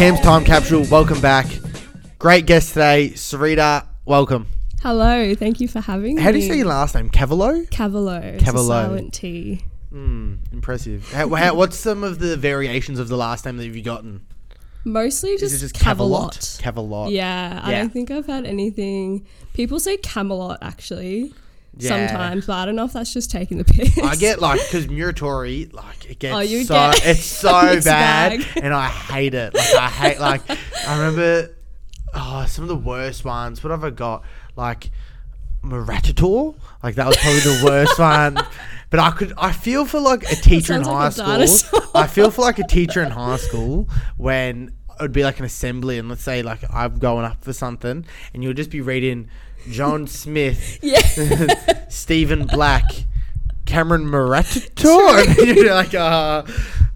Cam's Time Capsule, welcome back. Great guest today, Sarita. Welcome. Hello, thank you for having me. How do you say your last name? Cavalo? Cavalo. It's a Cavalo. silent T. Hmm, impressive. How, how, what's some of the variations of the last name that you've gotten? Mostly just, just Cavalot. Cavalot. Yeah, I don't think I've had anything. People say Camelot actually Yeah. sometimes, but I don't know if that's just taking the piss. I get like because Muratori, like it gets Oh, you so get it's so bad, bag. and I hate it. Like I hate like I remember oh some of the worst ones. What have I got? Like Maratator, like that was probably the worst one. But I could I feel for like a teacher in high like school. I feel for like a teacher in high school when it would be like an assembly, and let's say like I'm going up for something, and you'll just be reading John Smith yeah. Stephen Black, Cameron Maratator. you're like, uh,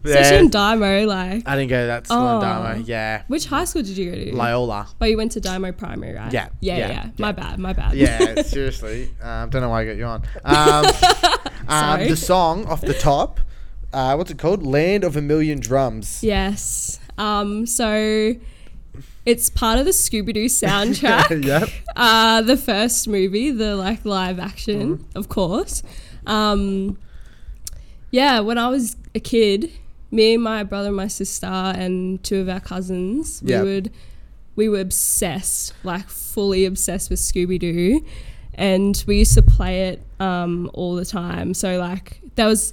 Especially yeah. in Dymo, like. I didn't go to that school Oh. in Damo. Yeah. Which high school did you go to? Loyola. But you went to Dymo Primary, right? Yeah, Yeah, yeah, yeah. yeah. My bad, my bad. Yeah, seriously. Um, don't know why I got you on. Um, um, the song off the top, uh, what's it called? Land of a Million Drums. yes. Um, so it's part of the Scooby Doo soundtrack. yep. Uh, the first movie, the like live action, Mm-hmm. of course. Um, yeah, when I was a kid, me, and my brother, and my sister, and two of our cousins, we Yep. would we were obsessed, like fully obsessed with Scooby Doo, and we used to play it um, all the time. So like there was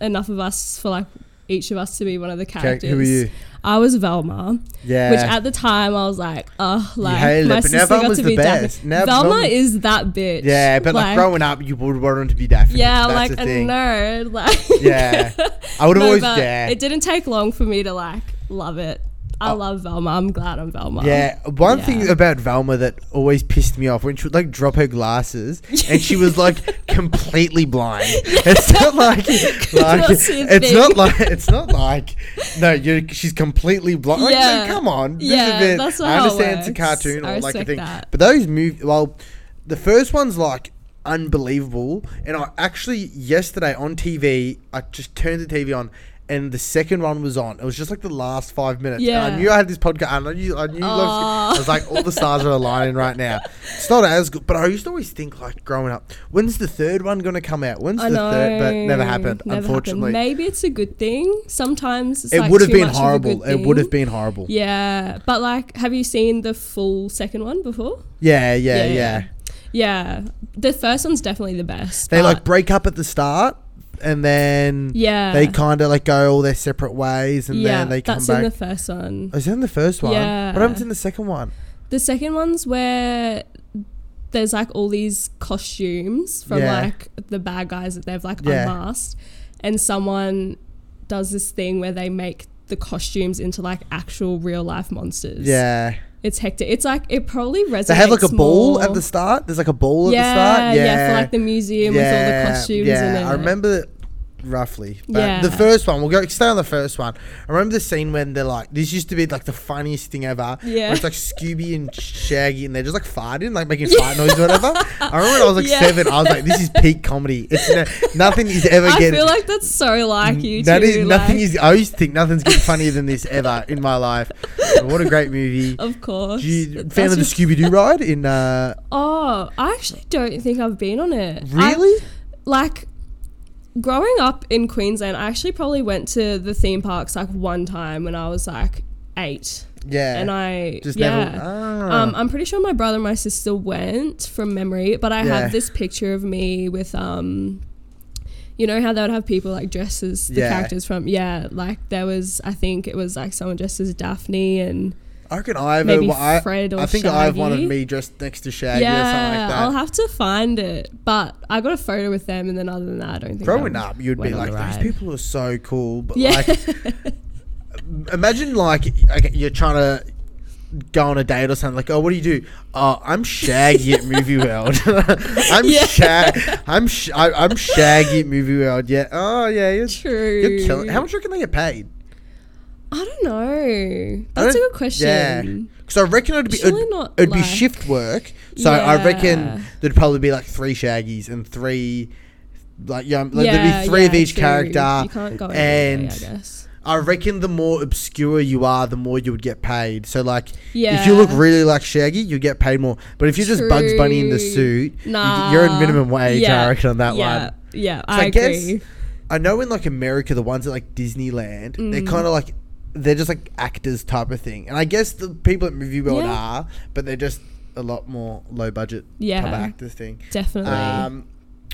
enough of us for like each of us to be one of the Okay, characters. who are you? I was Velma, Yeah. which at the time I was like, oh, like my it, but now sister got to the be. Daphne. Now Velma Velma- is that bitch. yeah, but like, growing up, you would want to be Daphne. Yeah, like a thing. nerd. Like Yeah. I would have No, always, yeah. It didn't take long for me to like love it. I Oh. love Velma. I'm glad I'm Velma. Yeah, one thing about Velma that always pissed me off when she would like drop her glasses and she was like completely blind. It's not like, like not see a it's not like it's not like no, you she's completely blind. Like, Yeah. come on, this is Yeah, a bit, that's not I how it understand it's a works. cartoon I or like a respect thing, that. but those move well. The first one's like unbelievable, and I actually yesterday on TV I just turned the TV on. And the second one was on. It was just like the last five minutes. And I knew I had this podcast. And I knew I knew. Aw. I was like, all the stars are aligning right now. It's not as good, but I used to always think like growing up, when's the third one going to come out? When's I the know. third? But never happened, Never unfortunately. happened. Maybe it's a good thing. Sometimes it's it like would have been much of a horrible. It would have been horrible. Yeah, but like, have you seen the full second one before? Yeah, yeah, yeah. Yeah, yeah. Yeah, the first one's definitely the best. They like break up at the start, and then yeah, they kind of like go all their separate ways, and yeah, then they come that's back. in the first one. Oh, is that in the first one? Yeah. What happens in the second one? The second one's where there's like all these costumes from Yeah. like the bad guys that they've like Yeah. unmasked, and someone does this thing where they make the costumes into like actual real life monsters. Yeah. It's hectic. It's like it probably resonates. They have like a ball more- at the start. There's like a ball yeah, at the start. Yeah, yeah, for like the museum with all the costumes yeah. in it. I remember roughly. But Yeah. the first one, we'll go stay on the first one. I remember the scene when they're like, this used to be like the funniest thing ever. Yeah. It's like Scooby and Shaggy and they're just like farting, like making fart noise or whatever. I remember when I was like Yeah. seven, I was like, this is peak comedy. It's no, nothing is ever I getting. I feel like that's so like you that too. is nothing like, is. I used to think nothing's getting funnier than this ever in my life. But what a great movie! Of course. You, fan of the Scooby Doo ride in? Uh, Oh, I actually don't think I've been on it. I- really? like growing up in Queensland, I actually probably went to the theme parks like one time when I was like eight. yeah. And I just yeah. never. Ah. Um, I'm pretty sure my brother and my sister went from memory, but I Yeah. have this picture of me with um you know how they would have people like dressed as the Yeah. characters from yeah, like there was I think it was like someone dressed as Daphne and I reckon I've maybe I, Fred or I think I've wanted me dressed next to Shaggy or yeah, something like that. I'll have to find it. But I got a photo with them, and then other than that, I don't think. Growing up, you'd be like, the these people are so cool. But Yeah. like, imagine like you're trying to go on a date or something. Like, oh, what do you do? Oh, I'm Shaggy at Movie World. I'm Yeah. Shag. I'm sh- I, I'm Shaggy at Movie World. Yeah. Oh, yeah. You're, True. you're killing. How much do you reckon they get paid? I don't know. That's a don't- good question. Yeah. Because I reckon it'd be Surely it'd, not, it'd be shift work. So I reckon there'd probably be like three Shaggies and three like yeah, like yeah, there'd be three of each true. character. You can't go and and I guess. I reckon the more obscure you are, the more you would get paid. So like, Yeah. if you look really like Shaggy, you get paid more. But if you're just Bugs Bunny in the suit, you, Nah. you're in minimum wage. Yeah. I reckon on that yeah, one. Yeah, I, I guess- agree. I know in like America, the ones at like Disneyland, they're Mm. kind of like they're just like actors type of thing. And I guess the people at Movie World Yeah. are, but they're just a lot more low budget type of Yeah. actors thing. Definitely. Um,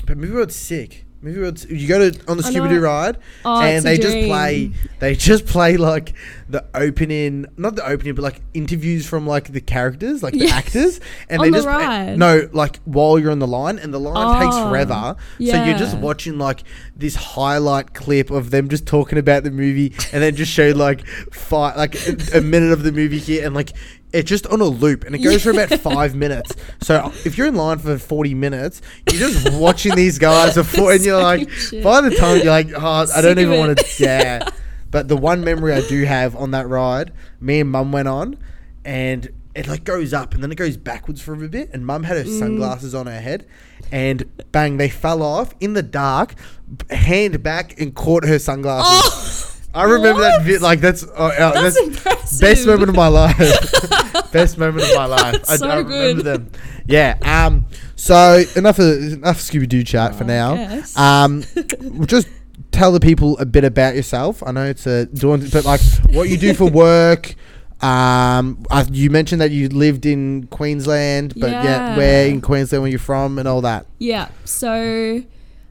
but Movie World's sick. Movie World's you go to on the Scooby. Doo ride, Oh, and they just play. They just play like the opening, not the opening, but like interviews from like the characters, like the Yes. actors, and On they the just ride. no, like while you're on the line, and the line oh, takes Oh, forever. So you're just watching like this highlight clip of them just talking about the movie, and then just show like five, like a, a minute of the movie here, and like it's just on a loop, and it goes for about five minutes. So if you're in line for forty minutes, you're just watching these guys before, and you're like, shit. by the time you're like, oh, I don't even want to, yeah. But the one memory I do have on that ride, me and mum went on, and it like goes up and then it goes backwards for a bit, and mum had her Mm. sunglasses on her head, and bang, they fell off in the dark, hand back and caught her sunglasses. oh, I remember that bit like that's uh, uh, That's, that's, impressive. best moment of my life. best moment of my life. I, So I remember good. them. Yeah. Um. So enough of enough Scooby Doo chat for now. guess. Um. just tell the people a bit about yourself. I know it's a daunting, but like what you do for work. Um, I, you mentioned that you lived in Queensland, but yeah. Yeah. where in Queensland were you from and all that? Yeah. So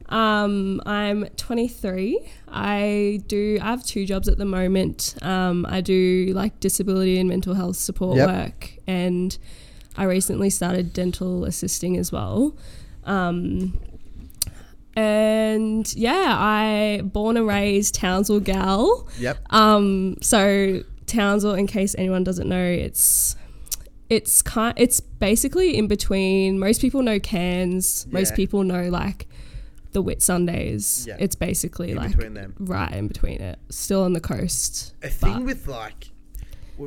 um, I'm 23. I do. I have two jobs at the moment. Um, I do like disability and mental health support Yep. work, and I recently started dental assisting as well. Um, and yeah, I born and raised Townsville gal. Yep. Um, so Townsville, in case anyone doesn't know, it's it's kind it's basically in between. Most people know Cairns. Most Yeah. people know like the Whitsundays. Yeah. It's basically In like between them. right in between it. Still on the coast. a thing with like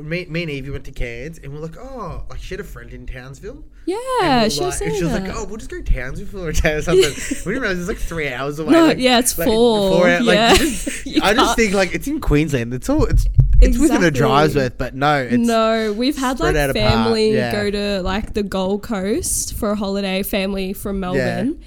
me, me and Evie went to Cairns and we're like, oh, like she had a friend in Townsville. Yeah, she was like, and she was that. like, oh, we'll just go to Townsville for a day or something. we didn't realize it's like three hours away. No, like, yeah, it's like, four. hour- like, yeah. you just- I just think like it's in Queensland. It's all it's it's within a drive's worth, but no, it's no, we've had like family yeah. go to like the Gold Coast for a holiday, family from Melbourne.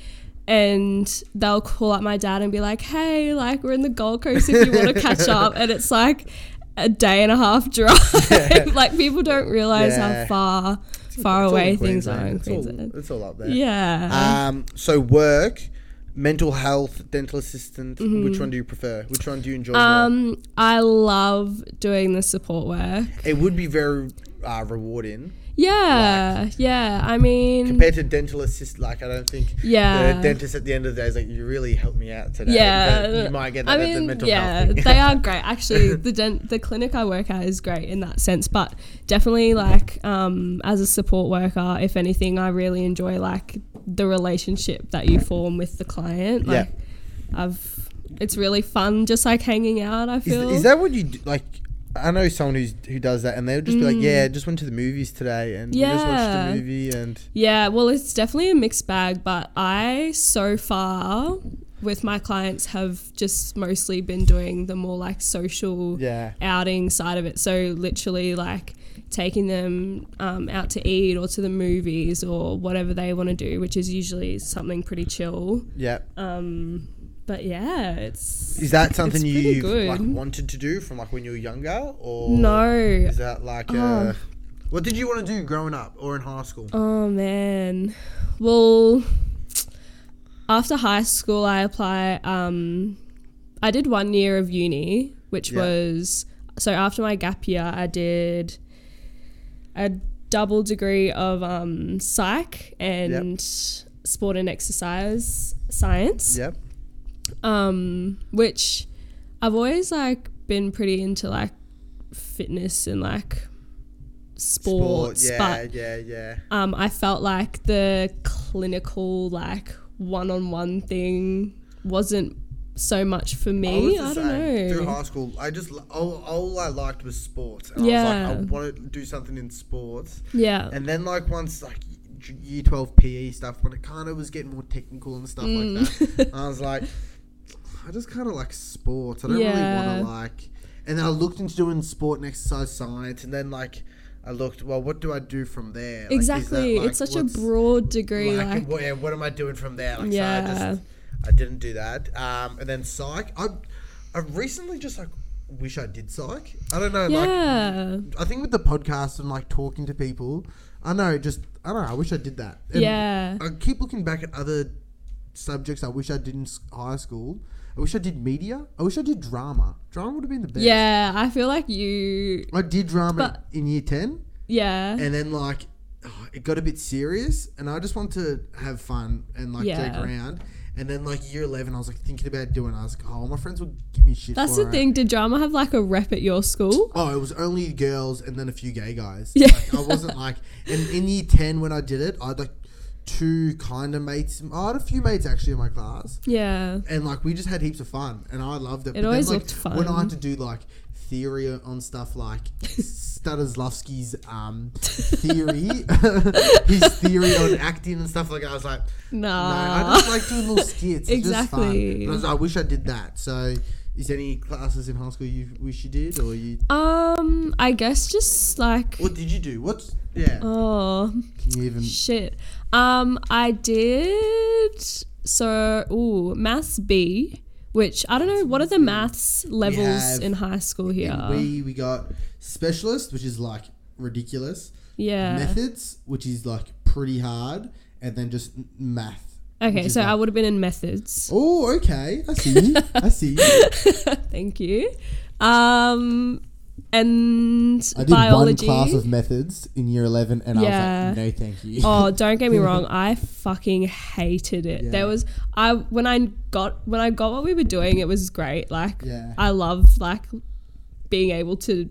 And they'll call up my dad and be like, hey, like, we're in the Gold Coast if you want to catch up. And it's like a day and a half drive. like, people don't realize Yeah. how far, it's far all away things are in It's all, Queensland. it's all up there. Yeah. Um. So work, mental health, dental assistant. Mm-hmm. Which one do you prefer? Which one do you enjoy more? um, I love doing the support work. It would be very uh, rewarding. Yeah. yeah. I mean, compared to dental assist, like I don't think Yeah. the dentist at the end of the day is like, you really helped me out today. Yeah, But you might get that I the mean, mental yeah, they are great. Actually, the dent, the clinic I work at is great in that sense. But definitely, like um, as a support worker, if anything, I really enjoy like the relationship that you form with the client. Yeah. Like, I've it's really fun, just like hanging out. I is, feel. is that what you do? like? I know someone who's who does that, and they'll just be like, Mm. "Yeah, just went to the movies today, and we just watched Yeah. a movie." And Yeah, well, it's definitely a mixed bag, but I so far with my clients have just mostly been doing the more like social yeah, outing side of it. So literally like taking them um, out to eat or to the movies or whatever they want to do, which is usually something pretty chill. yeah. Um, but yeah, it's Is that something you like wanted to do from like when you were younger, or no. Is that like Oh. uh, what did you want to do growing up or in high school? Oh man. Well, after high school, I apply. Um, I did one year of uni, which Yeah. was so after my gap year, I did a double degree of um, psych and sport and exercise science. Yep. Um, which I've always like been pretty into like fitness and like sports, yeah, but yeah, yeah. um, I felt like the clinical, like one-on-one thing wasn't so much for me. I, the don't same. Through high school, I just all, all I liked was sports. And I Yeah. was like, I want to do something in sports. Yeah, And then like once like year twelve PE stuff, when it kind of was getting more technical and stuff Mm. like that, I was like, I just kind of like sports. I don't really want to like. and then I looked into doing sport and exercise science, and then like I looked, well, what do I do from there? Like, is that, exactly. like, it's such a what's- broad degree. like, Like, what, yeah, what am I doing from there? Like, Yeah. so I just I didn't do that. Um, and then psych, I I recently just like wish I did psych. I don't know, like yeah. I think with the podcast and like talking to people, I know just I don't know. I wish I did that. And Yeah. I keep looking back at other subjects I wish I did in s- high school. I wish I did media. I wish I did drama. Drama would have been the best. Yeah, I feel like you. I did drama But- in year ten, Yeah. and then like oh, it got a bit serious, and I just want to have fun and like Yeah. joke around. And then like year eleven, I was like thinking about doing. it. I was like, oh, my friends would give me shit. That's the it. thing. Did drama have like a rep at your school? Oh, it was only girls and then a few gay guys. Yeah. Like, I wasn't like, and in year 10 when I did it, I like two kind of mates. I had a few mates actually in my class. Yeah. And like, we just had heaps of fun and I loved it. It always like, looked fun. When I had to do like theory on stuff like Stanislavski's um, theory, his theory on acting and stuff like that, I was like, no, I just like doing little skits. It's just fun. Exactly. But I, like, I wish I did that. So, is there any classes in high school you wish you did, or you? um, I guess just like. What did you do? What's yeah? Oh Can you even? shit. Um, I did so. Ooh, maths B. Which I don't know. What are the maths levels have- in high school here? we we got specialist, which is like ridiculous. yeah. Methods, which is like pretty hard, and then just math. Okay, so like- I would have been in methods. Oh, okay. I see. I see. Thank you. Um, and I did biology. one class of methods in year eleven, and Yeah. I was like, no, thank you. oh, don't get me wrong. I fucking hated it. Yeah. There was I when I got when I got what we were doing, it was great. Like Yeah. I love like being able to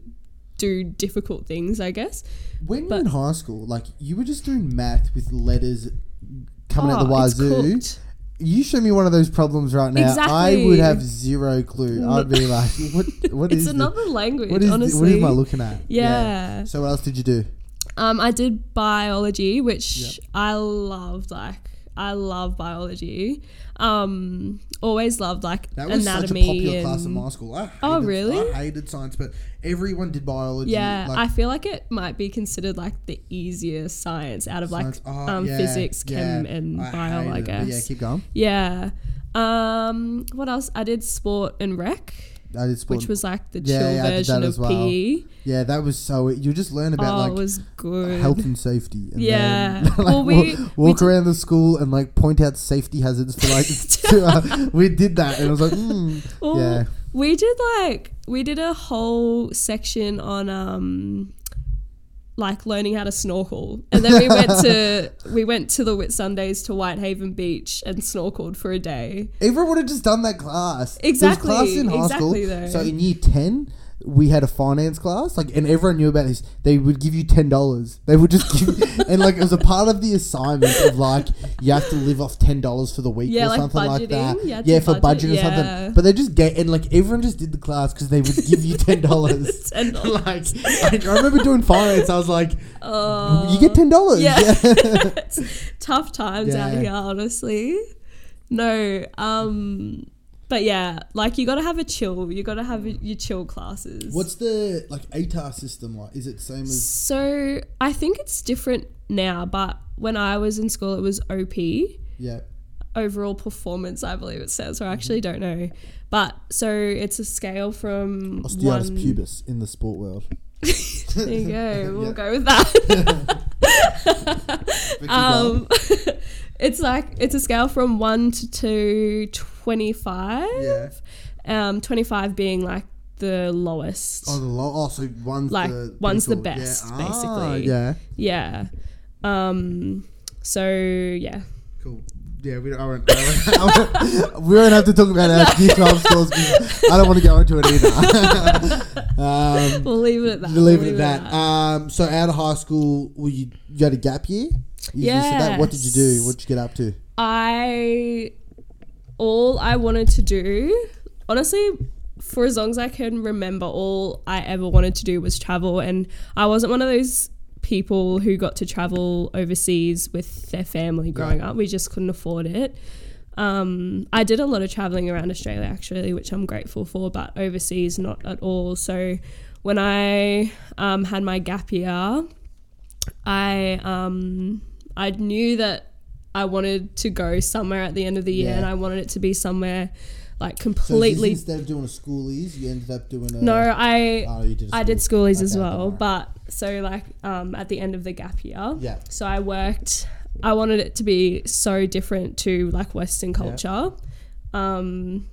do difficult things. I guess. when you were in high school, like you were just doing math with letters coming out the Oh, wazoo. You show me one of those problems right now. exactly. I would have zero clue. I'd be like, what? What It's is? the- another language. what is? the- honestly. what am I looking at? Yeah. So what else did you do? Um, I did biology, which Yep. I loved. Like, I love biology. Um, always loved like That was anatomy. such a popular class in my school. I hated, Oh, really? I hated science, but everyone did biology. yeah, like, I feel like it might be considered like the easier science out of like oh, um, yeah, physics, chem, yeah. and bio. I hated it, guess. Yeah, keep going. Yeah. Um, what else? I did sport and rec, I which was like the Yeah, chill yeah, version of well. PE. yeah, that was so. You just learn about oh, like was good. health and safety. And Yeah. Then, like, Well, we- walk, we walk did- around the school and like point out safety hazards for like. uh, we did that, and I was like, mm, Well, yeah. We did like we did a whole section on um like learning how to snorkel. And then we went to we went to the Whitsundays to Whitehaven Beach and snorkeled for a day. Everyone would have just done that class. Exactly, class in high exactly school. though. So in year ten, we had a finance class, like, and everyone knew about this. They would give you ten dollars. They would just give, and like it was a part of the assignment of like you have to live off ten dollars for the week Yeah, or like something like that. budgeting. You had Yeah, to for budget, budget or yeah. something. But they just get and like everyone just did the class because they would give you ten dollars. $10. like I, I remember doing finance. I was like, Oh, you get ten dollars. yeah. yeah. tough times out Yeah. here, honestly. No, um but yeah, like you got to have a chill. You got to have your chill classes. What's the like ATAR system like? Is it same as? So I think it's different now, but when I was in school, it was OP, Yeah. overall performance, I believe it says, or I mm-hmm. actually don't know. But so it's a scale from Osteitis one. pubis in the sport world. There you go. We'll Yeah. go with that. But keep going. um, it's like it's a scale from one to twenty five. yeah. Um, twenty five being like the lowest. Oh, the low. Oh, so one's Like, the one's the best, Ah, basically. yeah. Yeah. Um. So yeah. Cool. Yeah, we don't. I won't, I won't, we don't have to talk about our year twelve scores. I don't want to go into it either. um, We'll leave it at that. we'll leave We'll it at that. Um, so out of high school, were you, you had a gap year? You said. What did you do? What did you get up to? I all I wanted to do, honestly, for as long as I can remember, all I ever wanted to do was travel, and I wasn't one of those people who got to travel overseas with their family growing up. We just couldn't afford it. Um, I did a lot of traveling around Australia actually, which I'm grateful for, but overseas not at all. So when I um, had my gap year, I um, I knew that I wanted to go somewhere at the end of the year, Yeah. and I wanted it to be somewhere like So completely. instead of doing a schoolies, you ended up doing a. no, I Oh, did. a I did school- schoolies as well, but so like um, at the end of the gap year, Yeah. so I worked. I wanted it to be so different to like Western culture, um,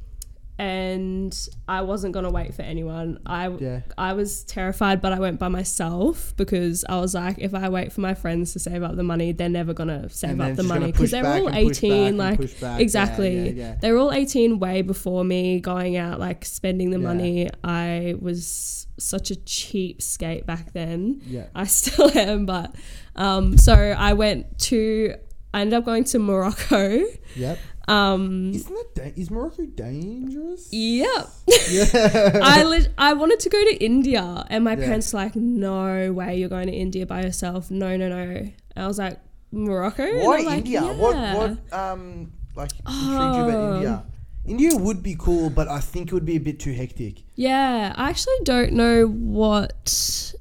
and I wasn't gonna wait for anyone. I Yeah. I was terrified, but I went by myself because I was like, if I wait for my friends to save up the money, they're never gonna save up the money because they're all and push back eighteen. Like exactly, yeah, yeah. they were all eighteen way before me going out like spending the money. I was such a cheap skate back then. Yeah. I still am, but um, so I went to. I ended up going to Morocco. Yep. Um, Isn't that da- is Morocco dangerous? Yep. Yeah. I lit I wanted to go to India, and my Yeah. parents were like, "No way, you're going to India by yourself. No, no, no." And I was like, "Morocco? Why I'm like, India? "Yeah." What what um like intrigued you about Oh. India? India would be cool, but I think it would be a bit too hectic. Yeah, I actually don't know what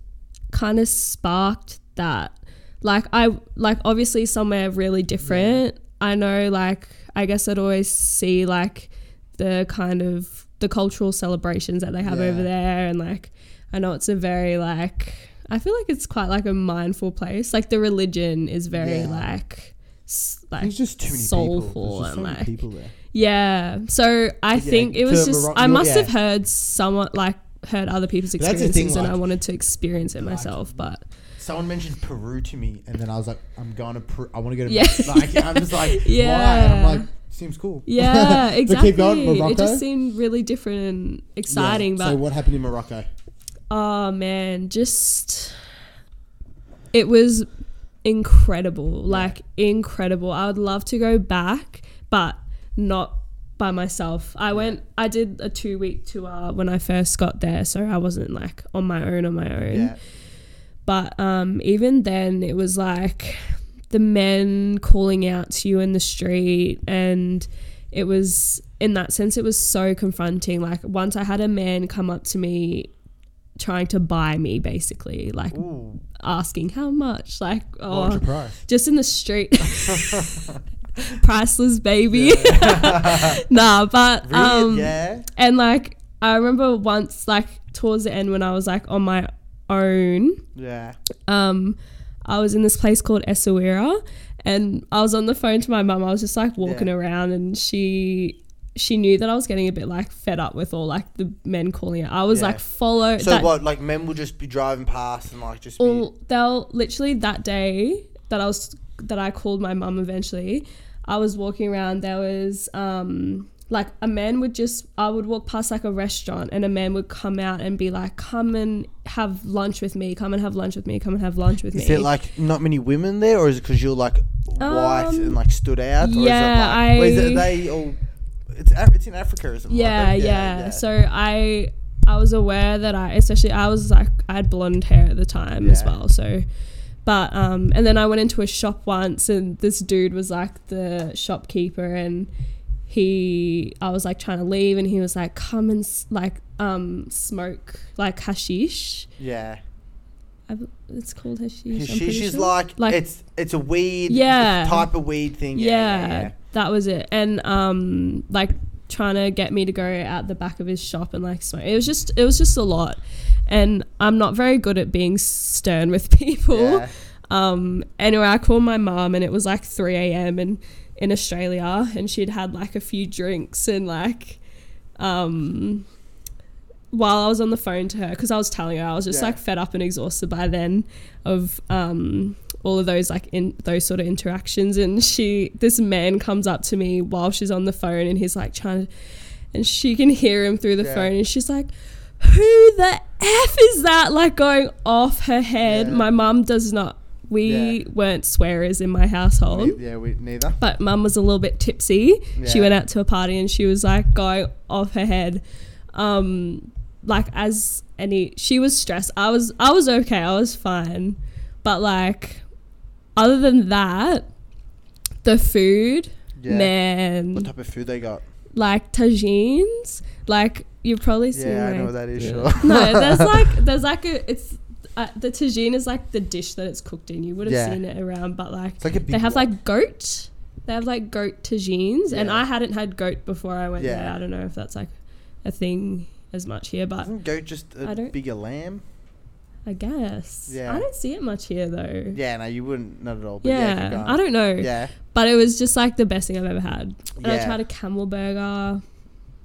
kind of sparked that. Like I like obviously somewhere really different. I know like I guess I'd always see like the kind of the cultural celebrations that they have Yeah. over there and like I know it's a very like I feel like it's quite like a mindful place. Like the religion is very Yeah. like s- like There's just too many soulful so and many like people there. yeah. So I Yeah, think it was just Morocco- I must have heard somewhat like heard other people's the thing, experiences and I wanted to experience it myself. But Someone mentioned Peru to me, and then I was like, I'm going to Peru. I want to go to Yeah. like I'm just like why? Yeah. And I'm like, seems cool. yeah, But exactly. keep going, It just seemed really different and exciting. Yeah. so But what happened in Morocco? oh man, just it was incredible. Like incredible. I would love to go back, but not by myself. I went I did a 2 week tour when I first got there, so I wasn't like on my own on my own. Yeah. But um, even then, it was like the men calling out to you in the street, and it was in that sense, it was so confronting. Like once I had a man come up to me, trying to buy me, basically, like Ooh. asking how much, like oh, just in the street. Priceless baby. nah, but Really? um, yeah. and like I remember once, like towards the end when I was like on my own, Yeah. um, I was in this place called Essaouira, and I was on the phone to my mum. I was just like walking Yeah. around, and she she knew that I was getting a bit like fed up with all like the men calling out. I was Yeah. like follow. So that, what? Like men will just be driving past and like just be. Well, they'll literally that day that I was that I called my mum eventually. I was walking around. There was um like a man would just I would walk past like a restaurant and a man would come out and be like, "Come and have lunch with me. Come and have lunch with me. Come and have lunch with Is me." Is there like not many women there, or is it because you're like white Um, and like stood out? Or yeah, is it like, or is it, they all? It's it's in Africa, isn't it? yeah, Like that? yeah, So I I was aware that I especially I was like I had blonde hair at the time as well. So but um and then I went into a shop once and this dude was like the shopkeeper and he I was like trying to leave and he was like come and s- like um smoke like hashish. yeah. I, it's called hashish. Hashish is sure. like, Like- it's it's a weed Yeah. type of weed thing. Yeah, yeah, yeah, yeah. that was it. And um, like trying to get me to go out the back of his shop and like smoke. It was just it was just a lot. And I'm not very good at being stern with people. Yeah. Um, anyway, I called my mom and it was like 3 a.m. and in Australia, and she'd had like a few drinks and like, um, while I was on the phone to her, because I was telling her I was just Yeah. like fed up and exhausted by then of um all of those like in those sort of interactions, and she this man comes up to me while she's on the phone and he's like trying to, and she can hear him through the Yeah. phone and she's like. Who the F is that? Like going off her head. Yeah. My mum does not we Yeah. weren't swearers in my household, We- yeah, we neither. but mum was a little bit tipsy. Yeah. She went out to a party and she was like going off her head. Um, like as any, she was stressed. I was, I was okay. I was fine, but like, other than that, the food Yeah. man, What type of food they got? like tagines. Like you've probably seen. Yeah, I like- know what that is. Yeah. Sure. no, there's like there's like a it's uh, the tagine is like the dish that it's cooked in. You would have Yeah. seen it around, but like It's like a big they have like goat. They have like goat tagines, and Yeah. I hadn't had goat before I went Yeah. there. I don't know if that's like a thing as much here, but Isn't goat just I a don't- bigger lamb? I guess Yeah. I don't see it much here though. Yeah, no, you wouldn't, not at all. But yeah, Yeah, keep going. I don't know, Yeah, but it was just like the best thing I've ever had. And I Yeah. tried a camel burger,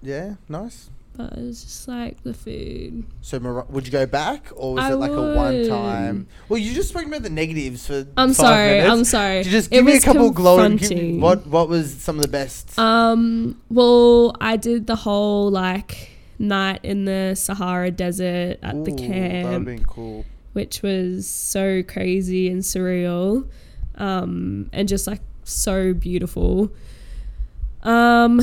yeah, nice. But it was just like the food. So, would you go back, or was I it like a one-time? Well, you just spoke about the negatives for. I'm sorry. minutes. I'm sorry. You just It give me a couple glowing. Me, what What was some of the best? Um. Well, I did the whole like night in the Sahara Desert at the Ooh, That'd camp, been cool. which was so crazy and surreal, um, and just like so beautiful. Um,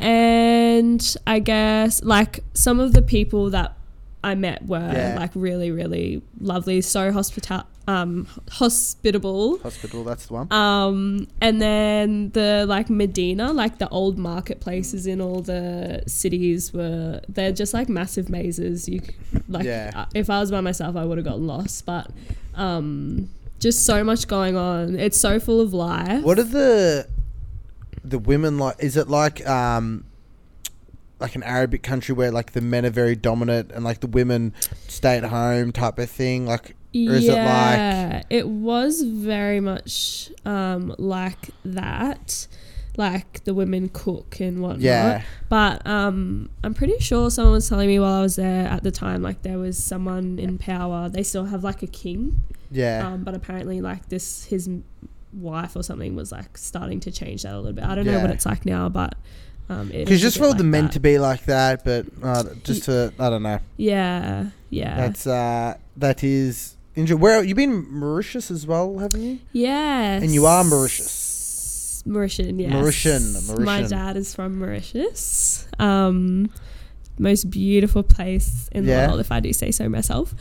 and I guess like some of the people that I met were Yeah. like really, really lovely, so hospital, um, hospitable. Hospital, that's the one. Um, and then the like Medina, like the old marketplaces in all the cities were they're just like massive mazes. You like Yeah. if I was by myself, I would have gotten lost. But um, just so much going on. It's so full of life. What are the the women like? Is it like um like an Arabic country where like the men are very dominant and like the women stay at home type of thing? Like, or is it like yeah, it was very much um, like that. Like the women cook and whatnot. yeah, But um, I'm pretty sure someone was telling me while I was there at the time, like there was someone in power. They still have like a king, yeah, um, but apparently like this his wife or something was like starting to change that a little bit. I don't know what it's like now, but um, because just for like the men that. to be like that, but uh, just to I don't know. yeah, yeah, That's uh that is injured. Where you've been Mauritius as well, haven't you? yes, And you are Mauritius. Mauritian, yes. Mauritian, My dad is from Mauritius. Um, most beautiful place in Yeah. the world, if I do say so myself.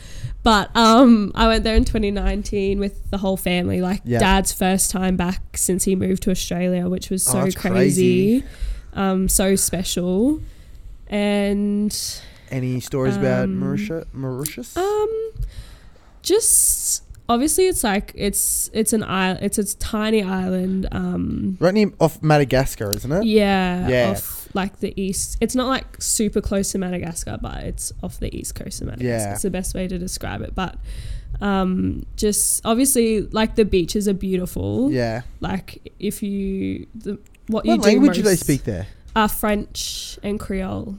But um, I went there in 2019 with the whole family. Like Yeah. dad's first time back since he moved to Australia, which was Oh, so that's crazy, crazy. um, so special. And Any stories about Um, Mauritius? Mauritius? um, just obviously it's like it's it's an island, it's a tiny island. Um, right near off Madagascar, isn't it? Yeah, Yeah. off like the east. It's not like super close to Madagascar, but it's off the east coast of Madagascar. Yeah. It's the best way to describe it. But um, just obviously, like the beaches are beautiful. Yeah. Like if you the what you What do language most do they speak there? are French and Creole.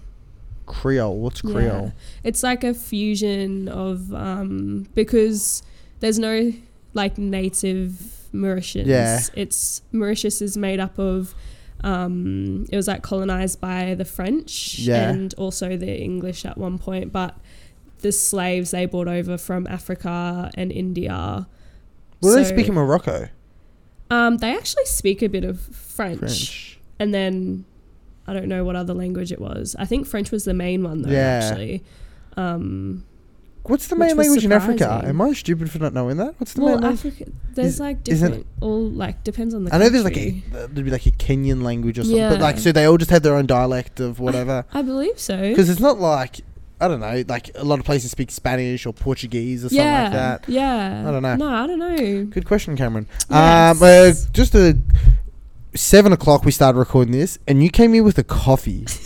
Creole. What's Creole? Yeah. Creole? It's like a fusion of um, because there's no like native Mauritians. Yeah. It's Mauritius is made up of um, it was like colonized by the French Yeah. and also the English at one point, but the slaves they brought over from Africa and India. What do they So, speak in Morocco? Um, they actually speak a bit of French, French. and then I don't know what other language it was. I think French was the main one though. Yeah. Actually, um, What's the main language in Africa? Am I stupid for not knowing that? What's the well, main language? Africa, there's Is- like different. All like depends on the. I know there's like a there'd be like a Kenyan language or something, but like Yeah. so they all just had their own dialect of whatever. I believe so. Because it's not like I don't know, like a lot of places speak Spanish or Portuguese or something yeah, like that. yeah. I don't know. No, I don't know. Good question, Cameron. Yes. Um, uh, just a seven o'clock we started recording this, and you came here with a coffee.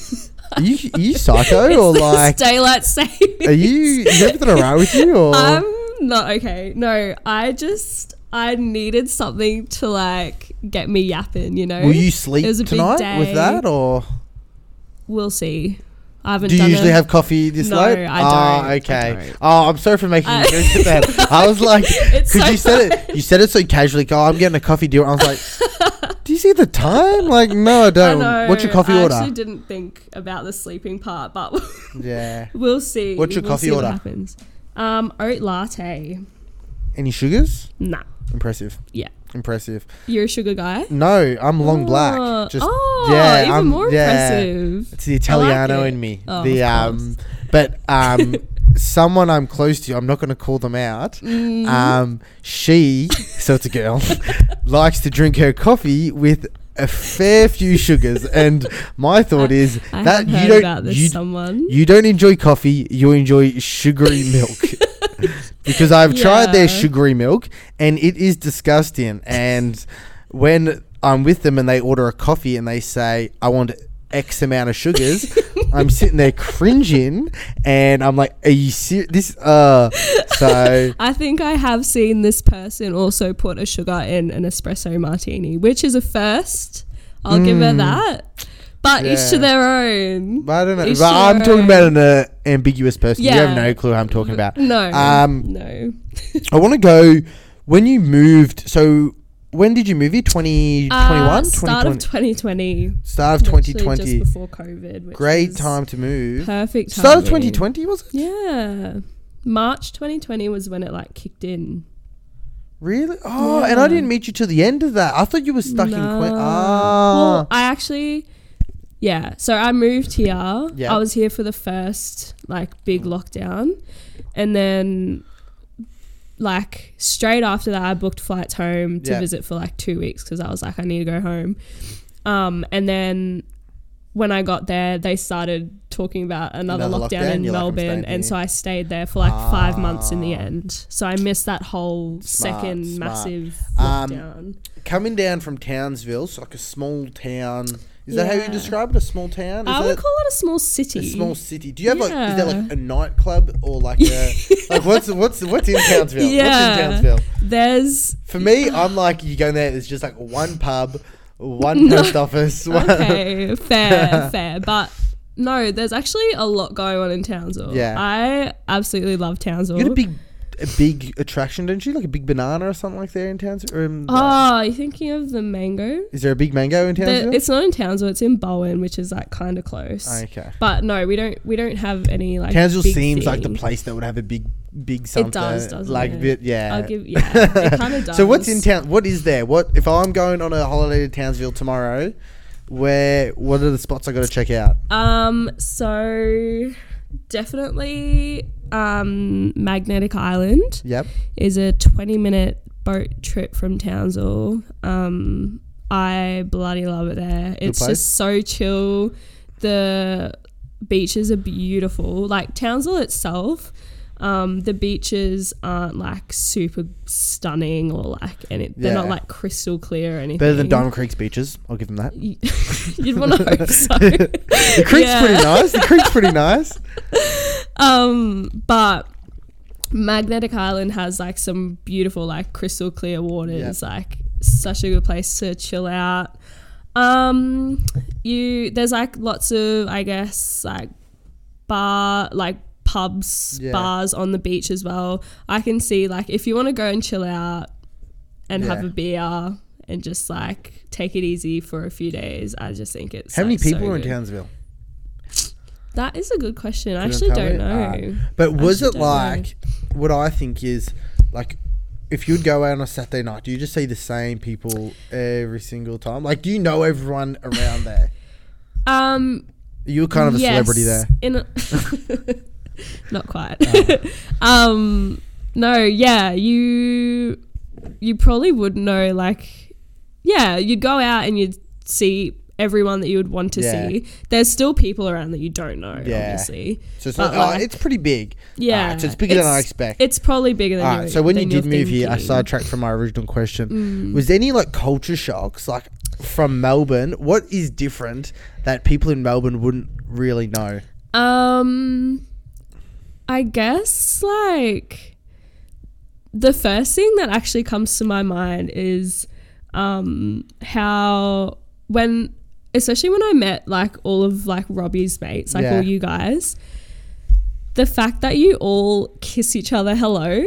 are you are you psycho or It's like this daylight savings. are you is everything alright with you or I'm not okay. No, I just I needed something to like get me yapping. You know. will you sleep It was a big tonight with that or We'll see. I haven't do you done usually a- have coffee this No, late? I Oh, don't. Ah, I okay. don't. Oh, I'm sorry for making you I- drink it then. I was like, It's because so you said it, you said it so casually. Oh, I'm getting a coffee deal. I was like, do you see the time? Like, no, I I don't. know. What's your coffee I order? actually didn't think about the sleeping part, but yeah. we'll see. What's your We'll coffee order? What happens. Um, oat latte. Any sugars? Nah, Impressive. Yeah. Impressive. you're a sugar guy. No, I'm long Oh, black. Just oh, yeah, even I'm- more yeah. impressive. it's the Italiano it. in me. Oh, the um, but um, someone I'm close to. I'm not going to call them out. Mm. Um, she, so it's a girl, likes to drink her coffee with a fair few sugars, and my thought is I that you don't you, someone. you don't enjoy coffee, you enjoy sugary milk. because I've tried their sugary milk and it is disgusting. And when I'm with them and they order a coffee and they say, I want X amount of sugars, I'm sitting there cringing and I'm like, Are you serious? This, uh, so. I think I have seen this person also put a sugar in an espresso martini, which is a first. I'll give her Mm. that. But each to their own. I don't know. Each but I'm talking about an uh, ambiguous person. You have no clue who I'm talking about. No. Um, no. I want to go when you moved. So when did you move here? 2021? Uh, start of 2020? 2020. Start of 2020. Just before COVID. Which Great time to move. Perfect time. Start of 2020 was it? Yeah. March 2020 was when it like kicked in. Really? Oh, and I didn't meet you till the end of that. I thought you were stuck in Queen. Ah, Well, I actually, yeah. So I moved here. Yeah. I was here for the first like big lockdown, and then like straight after that, I booked flights home to Yeah. visit for like two weeks because I was like, I need to go home. Um, and then when I got there, they started talking about another, Another lockdown, lockdown? in You're like, I'm Melbourne, and here. so I stayed there for like five months in the Ah. end. So I missed that whole Smart, second smart. massive Um, lockdown. coming down from Townsville, so like a small town. Is that how you Yeah. describe it? A small town? Is I would call it a small city. a small city? Do you have like? Is there like Yeah. a nightclub or like a like what's what's what's in Townsville? Yeah. What's in Townsville? There's For me, I'm like you go in there. There's just like one pub, one post office. One okay, fair, fair, but no, there's actually a lot going on in Townsville. Yeah. I absolutely love Townsville. You got a big, a big attraction, don't you? Like a big banana or something like there in Townsville. Or in, Oh, you thinking of the mango? is there a big mango in The- Townsville? it's not in Townsville. It's in Bowen, which is like kind of close. okay. But no, we don't. We don't have any like. Townsville big seems like the place that would have a big, big something. It does, doesn't like it? bit, yeah. I'll give. Yeah, it kind of does. So what's in town? What is there? What if I'm going on a holiday to Townsville tomorrow? Where? What are the spots I got to check out? Um. So definitely, um, Magnetic Island. Yep. is a 20 minute boat trip from Townsville. Um, I bloody love it there. It's place? just so chill. The beaches are beautiful. Like Townsville itself, um, the beaches aren't like super stunning or like, and it, they're not like crystal clear or anything. Better than Diamond Creek's beaches. I'll give them that. You'd want to hope so. The creek's Yeah. pretty nice. The creek's pretty nice. Um, but Magnetic Island has like some beautiful, like crystal clear waters. Like such a good place to chill out. Um, you there's like lots of I guess like bar like pubs, Yeah. bars on the beach as well. I can see like if you want to go and chill out and have a beer and just like take it easy for a few days. I just think it's How many like, so people are in. Townsville? That is a good question. I actually don't know. Alright. But was it don't know. like what I think is like if you'd go out on a Saturday night, do you just see the same people every single time? Like, do you know everyone around there? Um, You're kind of a celebrity there. Not quite. Oh. um, no, yeah, you you probably would know. Like, yeah, you'd go out and you'd see everyone that you would want to Yeah. see. There's still people around that you don't know, Yeah. obviously. So it's, not, oh, it's pretty big. Yeah, Alright, so it's bigger than I expect. It's probably bigger than All you. so when you did move here, I sidetracked from my original question. Mm. Was there any like culture shocks, like from Melbourne? What is different that people in Melbourne wouldn't really know? Um, I guess like the first thing that actually comes to my mind is um how when especially when I met like all of like Robbie's mates, like Yeah. all you guys, the fact that you all kiss each other hello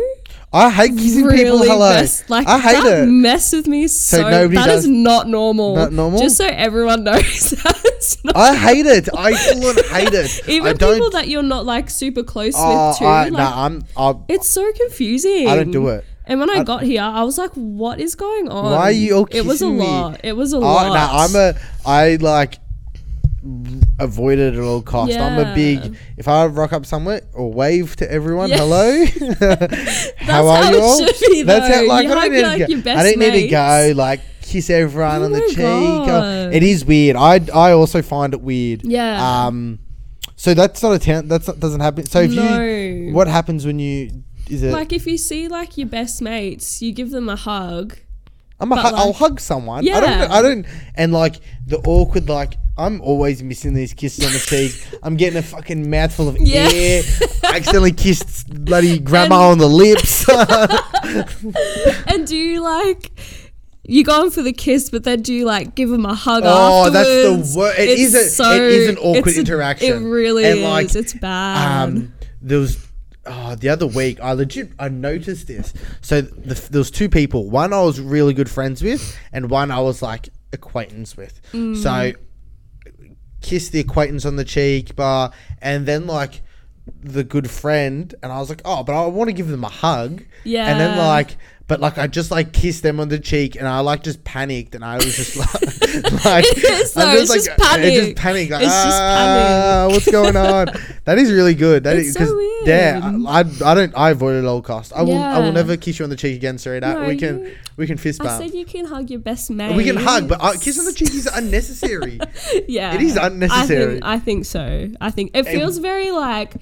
I hate kissing really people hello. mess, like I hate that it. messed with me so, nobody That is does- not normal. Not normal? Just so everyone knows that it's not I hate it. I hate it. even people that you're not like super close Oh, with too. I, like, nah, I'm. I, it's so confusing. I don't do it. And when I, I- got here, I was like, "What is going on? Why are you all It was a kissing me? lot. It was a oh, I, lot. nah, I'm a. I like avoid it at all costs. I'm a big. If I rock up somewhere or wave to everyone, Yeah. hello. how are you all? be, That's how. Like You I don't need like to go. I don't need to go like kiss everyone Oh on the cheek. Oh, it is weird. I I also find it weird. Yeah. Um, so that's not a town. That's not, doesn't happen. So if no. you, what happens when you is it? like if you see like your best mates, you give them a hug. I'm a hu- I'll hug someone. I don't. I don't. And like the awkward, like I'm always missing these kisses on the cheek. I'm getting a fucking mouthful of Yeah. air. I accidentally kissed bloody grandma on the lips. And do you like you go on for the kiss, but then do you like give him a hug Oh, afterwards? that's the wor- it It's is a- it is an awkward it's a- interaction. It really And, is. it's bad. um, there was oh, the other week. I legit I noticed this. So the, there was two people. One I was really good friends with, and one I was like acquaintance with. Mm. So kiss the acquaintance on the cheek, bar, and then like the good friend, and I was like, oh, but I want to give them a hug. yeah. And then like, but like I just like kissed them on the cheek, and I like just panicked, and I was just like, like It is, I'm though, it's just I just panic. panicked. Like, It's just ah, what's going on? that is really good. That It's is so because weird. yeah, I, I I don't I avoid it at all costs. I will I will never kiss you on the cheek again, Serena. No, we can you- we can fist bump. I said you can hug your best mate. we can hug, but uh, kiss on the cheek is unnecessary. yeah, it is unnecessary. I think, I think so. I think it feels very like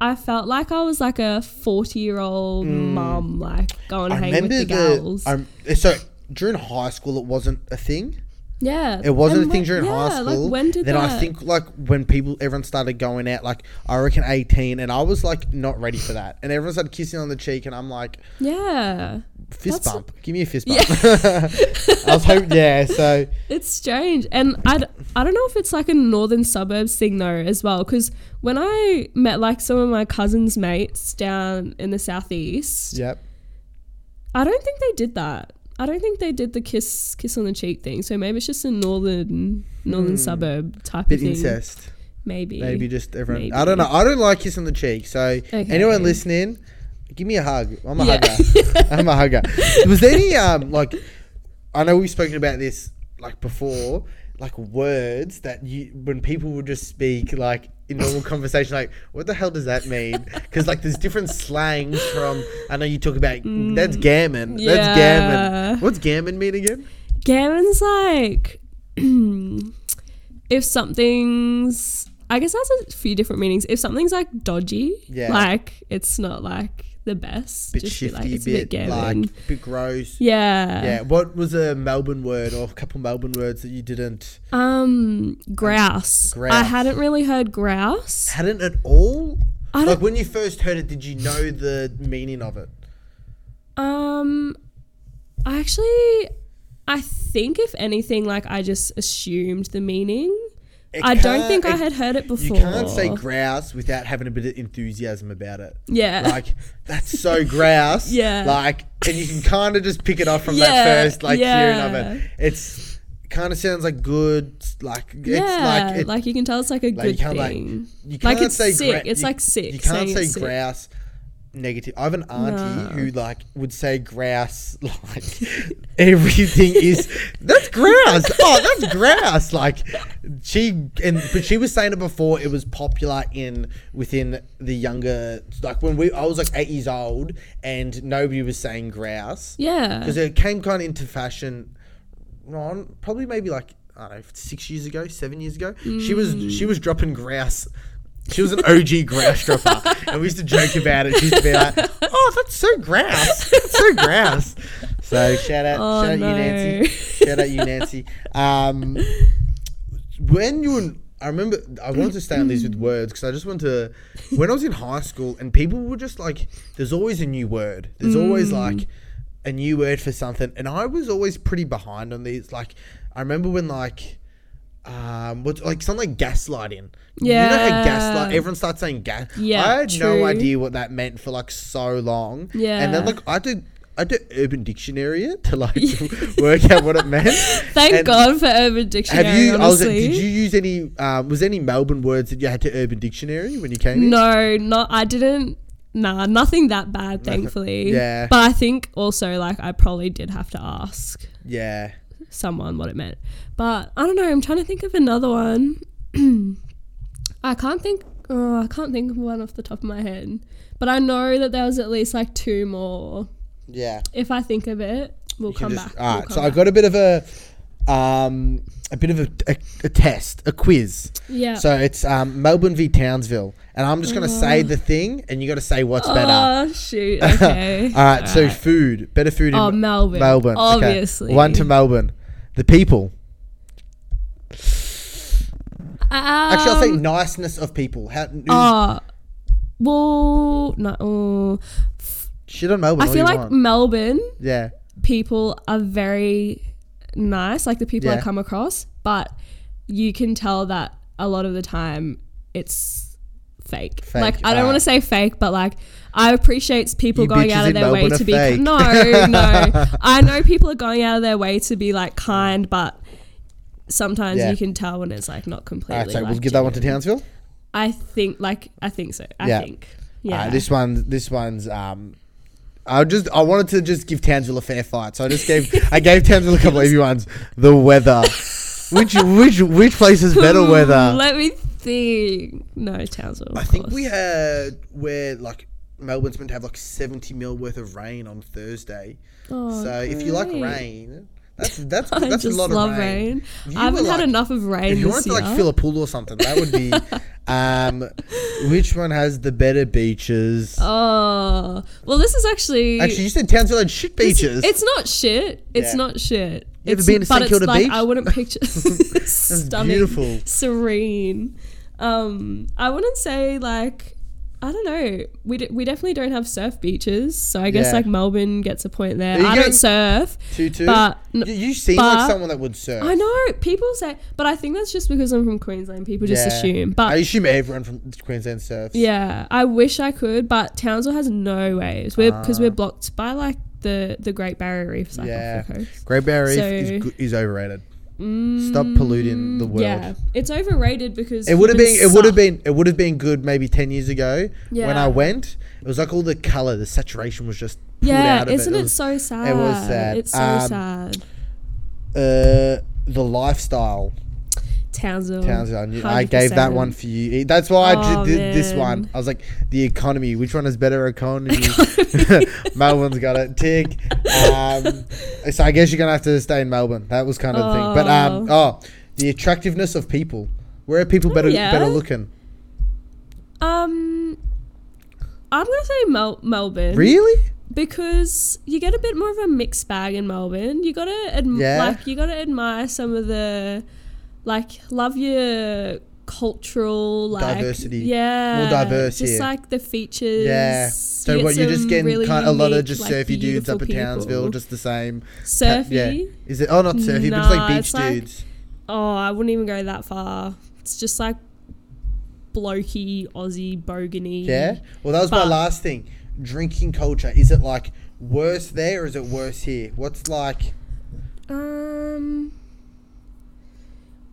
I felt like I was like a forty-year-old mum, like going to Mm. Hang with the the um, so during high school it wasn't a thing. Yeah, It wasn't And a thing during high school. Like when did then that? I think like when people everyone started going out, like I reckon eighteen, and I was like not ready for that, and everyone started kissing on the cheek, and I'm like yeah, fist That's- bump, give me a fist bump. I was hoping, yeah. So it's strange, and I, d- I don't know if it's like a northern suburbs thing though as well, because when I met like some of my cousins' mates down in the southeast, yep, I don't think they did that. I don't think they did the kiss kiss on the cheek thing. So maybe it's just a northern northern suburb type bit of thing. incest. Maybe. Maybe just everyone. Maybe. I don't know. I don't like kiss on the cheek. So Okay. anyone listening, give me a hug. I'm a Yeah. hugger. I'm a hugger. Was there any um like? I know we've spoken about this like before, like words that you when people would just speak like in normal conversation, like what the hell does that mean? Because like there's different slangs from. I know you talk about that's gammon. Yeah. That's Mm. Gammon. What's gammon mean again? Gammon's like if something's I guess that's a few different meanings. If something's like dodgy, Yeah. like it's not like the best. Bit just be shifty, like, it's bit, a bit gammon. like bit gross. yeah. Yeah. What was a Melbourne word or a couple Melbourne words that you didn't Um, grouse. I Grouse. hadn't really heard grouse. hadn't at all? I Like when you first heard it, did you know the meaning of it? Um, I actually, I think if anything, like I just assumed the meaning. It I don't think I it- had heard it before. You can't say grouse without having a bit of enthusiasm about it. Yeah. Like that's so grouse. Yeah. Like, and you can kind of just pick it up from Yeah, that first like hearing of it. It's kind of sounds like good. Like it's yeah, like like, you can tell it's like a like, good can't, like, thing. you can't it's say sick. gra- it's you- like sick. You can't say grouse negative. I have an auntie No. who like would say grouse like everything is that's grouse. Oh, that's grouse. Like she and but she was saying it before it was popular in within the younger like when we I was like eight years old and nobody was saying grouse Yeah. because it came kind of into fashion. No, probably maybe like I don't know six years ago, seven years ago. She was she mm. was dropping grouse. She was an OG grouse dropper, and we used to joke about it. She used to be like, "Oh, that's so grouse, that's so grouse." So shout out, Oh, shout out no. you, Nancy. Shout out you, Nancy. Um, when you were, I remember I wanted to stay on these with words because I just want to. When I was in high school, and people were just like, "There's always a new word. There's always like a new word for something," and I was always pretty behind on these. Like, I remember when like. Um, what's like something like gaslighting? Yeah, You know how gaslight? Everyone starts saying gas. Yeah, I had no idea what that meant for like so long. Yeah, and then like I did, I did Urban Dictionary it to like work out what it meant. Thank And God for Urban Dictionary. Have you? I was, honestly. did you use any? Um, was there any Melbourne words that you had to Urban Dictionary when you came in? No, not. I didn't. Nah, nothing that bad, thankfully. yeah. But I think also like I probably did have to ask Yeah. Someone what it meant. But I don't know. I'm trying to think of another one. I can't think. Oh, I can't think of one off the top of my head. But I know that there was at least like two more. Yeah. If I think of it, We'll come just- back. All right. We'll right, so I got a bit of a, um, a bit of a, a, a test, a quiz. Yeah. So it's um, Melbourne v Townsville, and I'm just gonna say Oh. the thing, and you got to say what's better. Oh shoot. Okay. All right. So food, better food in oh, Melbourne. Melbourne. okay. Obviously. One to Melbourne. The people. Actually, I'll say Um, niceness of people. How? Oh. Well, no. oh. shit on Melbourne. I feel like want. Melbourne yeah. people are very nice, like the people I come across, but you can tell that a lot of the time it's fake. Fake, Like I don't want to say fake, but like I appreciate people You going out of their way Melbourne are to be fake. no, no. I know people are going out of their way to be like kind, but sometimes Yeah. you can tell when it's like not completely. All right. So like, we'll give that one to. Townsville. I think like I think so. I Yeah. think. Yeah. This one. This one's. Um. I just. I wanted to just give Townsville a fair fight, so I just gave. I gave Townsville a couple of easy ones. The weather. which which which place has better weather? Let me think. No, Townsville. I think course. we had where like Melbourne's meant to have like seventy mil worth of rain on Thursday. Oh, so if you like rain, that's that's I that's a lot love of rain. rain. I haven't had like- enough of rain If you wanted to like fill a pool or something, that would be. um, which one has the better beaches? oh, well, this is actually. Actually, you said Townsville had shit beaches. It's not shit. It's Yeah. not shit. You ever been to but St it's Kilda like Beach? I wouldn't picture. stunning, beautiful. serene. Um, I wouldn't say like. I don't know. We, d- we definitely don't have surf beaches, so I guess Yeah. like Melbourne gets a point there. I don't surf, two two. but n- you, you seem but- like someone that would surf. I know people say, but I think that's just because I'm from Queensland. People just Yeah. assume. But I assume everyone from Queensland surfs. Yeah, I wish I could, but Townsville has no waves. We're because Ah. we're blocked by like the the Great Barrier Reef, like Yeah. off the coast. Great Barrier Reef So- is, is overrated. Mm, Stop polluting the world. Yeah, it's overrated because It would have been. It would have been. It would have been good maybe ten years ago when I went. It was like all the color, the saturation was just Yeah, out of isn't it. it, It was, so sad? It was sad. It's so Um, sad. uh, the lifestyle. Townsville. Townsville. I, knew, I gave that one for you. That's why I Oh, did this one. I was like, the economy. Which one is better economy? Melbourne's got it. Tick. Um, so I guess you're gonna have to stay in Melbourne. That was kind of the thing. But um, oh, the attractiveness of people. Where are people better Oh, yeah. better looking? Um, I'm gonna say Mel- Melbourne. Really? because you get a bit more of a mixed bag in Melbourne. You gotta adm- Yeah. like you gotta admire some of the like love your cultural like Diversity. Yeah, More diverse Just here. like the features. Yeah. So You what you're just getting really kind of a lot of just like, surfy dudes up at Townsville, just the same. surfy. Yeah. Is it? Oh, not surfy, but just like beach like- dudes. Oh, I wouldn't even go that far. It's just like blokey Aussie bogany. Yeah. Well, that was my last thing. Drinking culture. Is it like worse there or is it worse here? What's like? Um,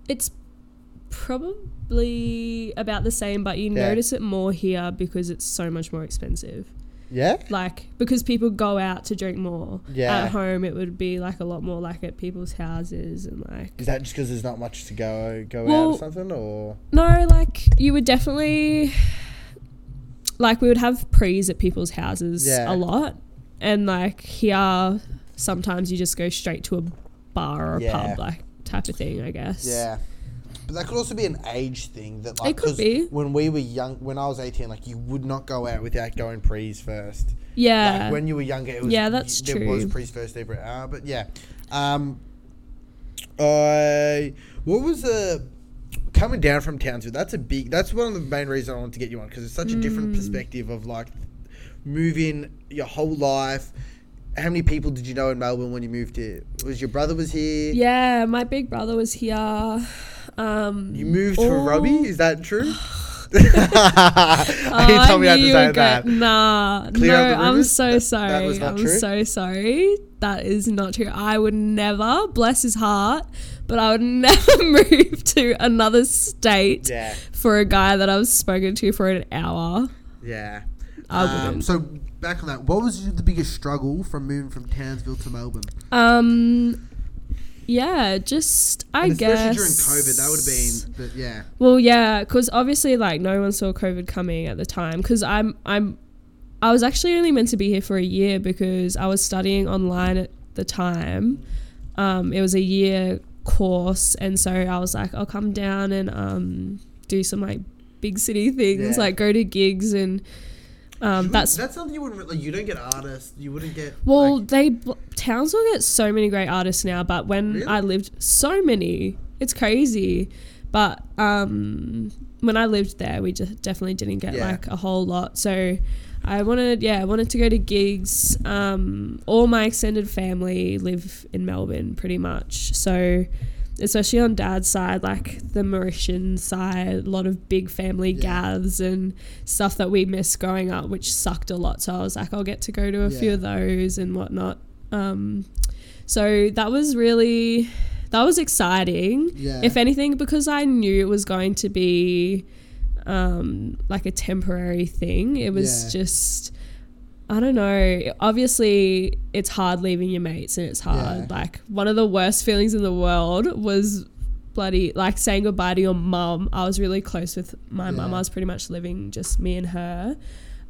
it's probably about the same, but you Yeah. notice it more here because it's so much more expensive. Yeah. Like because people go out to drink more. Yeah. At home, it would be like a lot more like at people's houses and like. Is that just because there's not much to go go out or something, or No, like you would definitely. Like we would have prees at people's houses Yeah. a lot, and like here, sometimes you just go straight to a bar or a Yeah. pub, like type of thing. I guess. yeah? But that could also be an age thing. That like It could be. when we were young, when I was eighteen, like you would not go out without going prees first. Yeah. Like when you were younger, it was Yeah, that's true. There was prees first every uh, but yeah. Um, I what was the coming down from Townsville? That's a big. That's one of the main reasons I wanted to get you on because it's such a different Mm. perspective of like moving your whole life. How many people did you know in Melbourne when you moved here? Was your brother was here? Yeah, my big brother was here. Um, You moved for all- Robbie? Is that true? Oh, you told me I knew to you say were that. Nah, Clear no, I'm so That- sorry. that was not I'm true? so sorry. That is not true. I would never, bless his heart, but I would never move to another state Yeah, for a guy that I've spoken to for an hour. yeah. I Um, wouldn't. So back on that, what was the biggest struggle from moving from Townsville to Melbourne? Um, yeah, just I And guess especially during COVID, that would have been. But yeah, Well, yeah, because obviously, like, no one saw COVID coming at the time. Because I'm, I'm, I was actually only meant to be here for a year because I was studying online at the time. Um, it was a year course, and so I was like, I'll come down and um, do some like big city things, Yeah. like go to gigs and. Um, that's that's something you wouldn't like. You don't get artists. You wouldn't get. well, like- they Townsville gets so many great artists now, but when Really? I lived, so many, it's crazy. But um, when I lived there, we just definitely didn't get Yeah. like a whole lot. So I wanted, yeah, I wanted to go to gigs. Um, all my extended family live in Melbourne, pretty much. So especially on dad's side, like the Mauritian side, a lot of big family Yeah. gaths and stuff that we missed growing up, which sucked a lot. So I was like, I'll get to go to a few of those and whatnot. Um, so that was really, that was exciting. Yeah. If anything, because I knew it was going to be um, like a temporary thing. It was Yeah. just, I don't know. Obviously, it's hard leaving your mates and it's hard. Yeah. Like, one of the worst feelings in the world was bloody like saying goodbye to your mum. I was really close with my mum. I was pretty much living just me and her.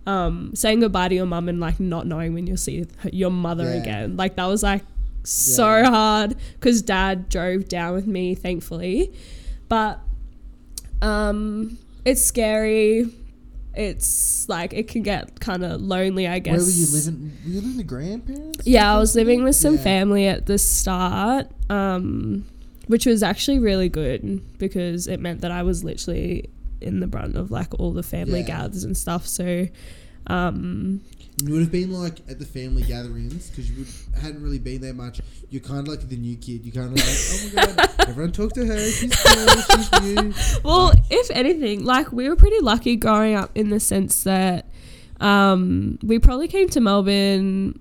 Um, saying goodbye to your mum and like not knowing when you'll see your mother Yeah. again. Like, that was like so Yeah. hard because dad drove down with me, thankfully. But um, it's scary. It's like it can get kind of lonely, I guess. Where were you living? Were you living with grandparents? Yeah, I was living with some Yeah. family at the start, um, which was actually really good because it meant that I was literally in the brunt of like all the family Yeah. gathers and stuff. So, um, You would have been like at the family gatherings because you would, hadn't really been there much. You're kind of like the new kid. You're kind of like, oh my god, everyone talk to her. She's cool. She's new. well, if anything, like we were pretty lucky growing up in the sense that um, we probably came to Melbourne.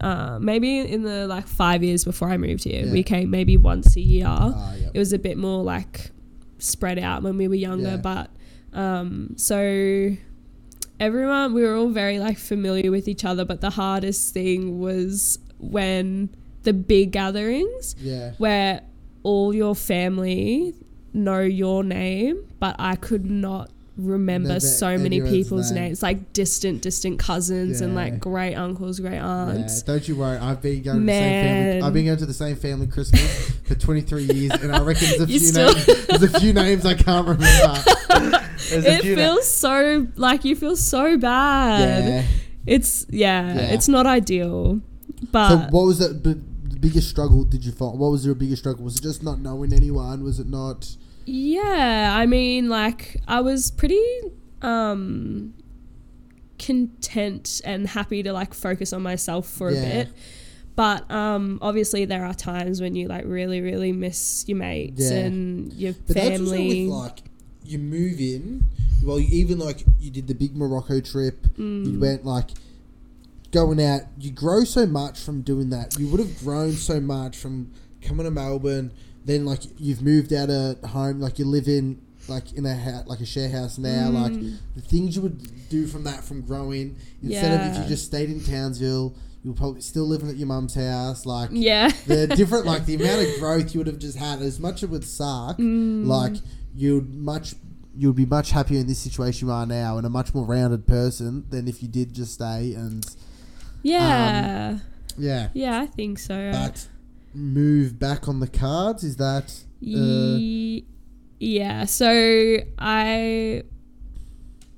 Uh, maybe in the like five years before I moved here, Yeah. we came maybe once a year. Ah, yeah. it was a bit more like spread out when we were younger Yeah. but um so everyone we were all very like familiar with each other but the hardest thing was when the big gatherings Yeah. where all your family know your name but i could not remember so many people's name. names like distant distant cousins and like great uncles great Yeah, aunts don't you worry. I've been going to the same family. I've been going to the same family Christmas for 23 years, and I reckon there's a few names. There's a few names I can't remember. There's a it few feels so like you feel so bad yeah. It's yeah, Yeah. it's not ideal. So But what was the, the the biggest struggle? Did you find? What was your biggest struggle? Was it just not knowing anyone? Was it not? yeah, I mean like I was pretty um content and happy to like focus on myself for Yeah. a bit. But um obviously there are times when you like really really miss your mates Yeah. and your But that's also family. with like you move in. Well, you, even like you did the big Morocco trip. Mm. You went like going out. You grow so much from doing that. You would have grown so much from coming to Melbourne. Then like you've moved out of home. Like you live in like in a ha- like a share house now. Like Mm. the things you would do from that from growing instead of if you just stayed in Townsville. You're probably still living at your mum's house. Like yeah. the different like the amount of growth you would have just had as much it would suck Mm. like you'd much you'd be much happier in this situation you are now and a much more rounded person than if you did just stay and yeah. yeah yeah, I think so. but move back on the cards is that uh, Ye- yeah, so I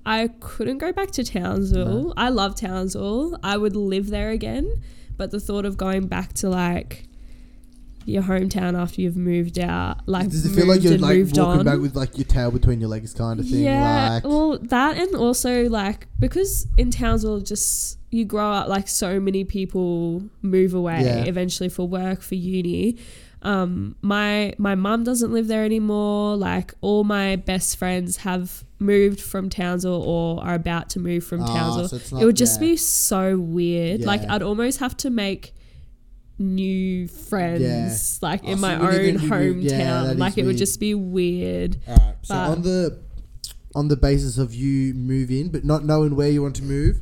I couldn't go back to Townsville. No. I love Townsville. I would live there again, but the thought of going back to like your hometown after you've moved out, like does it feel like moved you're like walking on. back with like your tail between your legs kind of thing yeah, like well, that and also like because in Townsville, just you grow up like so many people move away Yeah. eventually for work for uni. Um, my my mum doesn't live there anymore. Like all my best friends have moved from Townsville or are about to move from Ah, Townsville. so it would just yeah. be so weird. Like I'd almost have to make new friends like Oh, in so my own be. Yeah, hometown. like it would just be weird. Alright, so on the on the basis of you moving but not knowing where you want to move,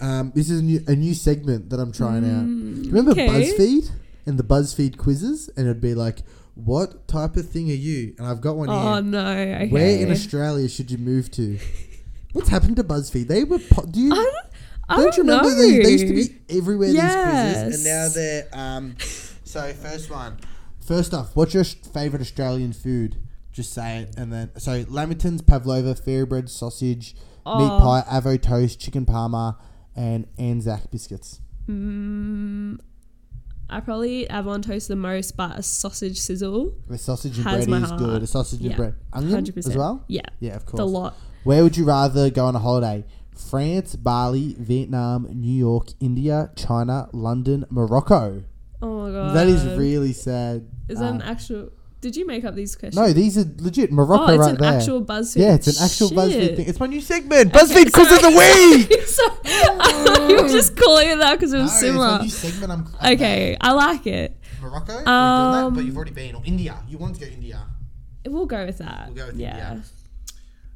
um, this is a new, a new segment that I'm trying out. Mm, Remember okay. BuzzFeed and the BuzzFeed quizzes, and it'd be like, "What type of thing are you?" And I've got one Oh here. no! Okay. Where in Australia should you move to? What's happened to BuzzFeed? They were. Po- do you? I don't, Don't you remember know. they, they used to be everywhere these quizzes, and now they're um. So first one, first off, what's your favorite Australian food? Just say it, and then so Lamingtons, pavlova, fairy bread, sausage, meat Oh. pie, avo toast, chicken parma, and Anzac biscuits. Mm, I probably eat Avon toast the most, but a sausage sizzle, The sausage and bread is heart. good. A sausage and bread, onion hundred as well. Yeah, Yeah, of course. the lot. Where would you rather go on a holiday? France, Bali, Vietnam, New York, India, China, London, Morocco. Oh my god, that is really sad. Is that Uh, an actual? Did you make up these questions? no, these are legit Morocco oh, it's right an there. actual BuzzFeed. yeah, it's an actual Shit. BuzzFeed thing. It's my new segment, BuzzFeed Quiz of the Week. so, you were just calling it that because it No, was my similar. new segment. I'm, I'm Okay, I like it. Morocco. Um, that, but you've already been. Or India. You want to go India. We'll go with that. We'll go with yeah. India.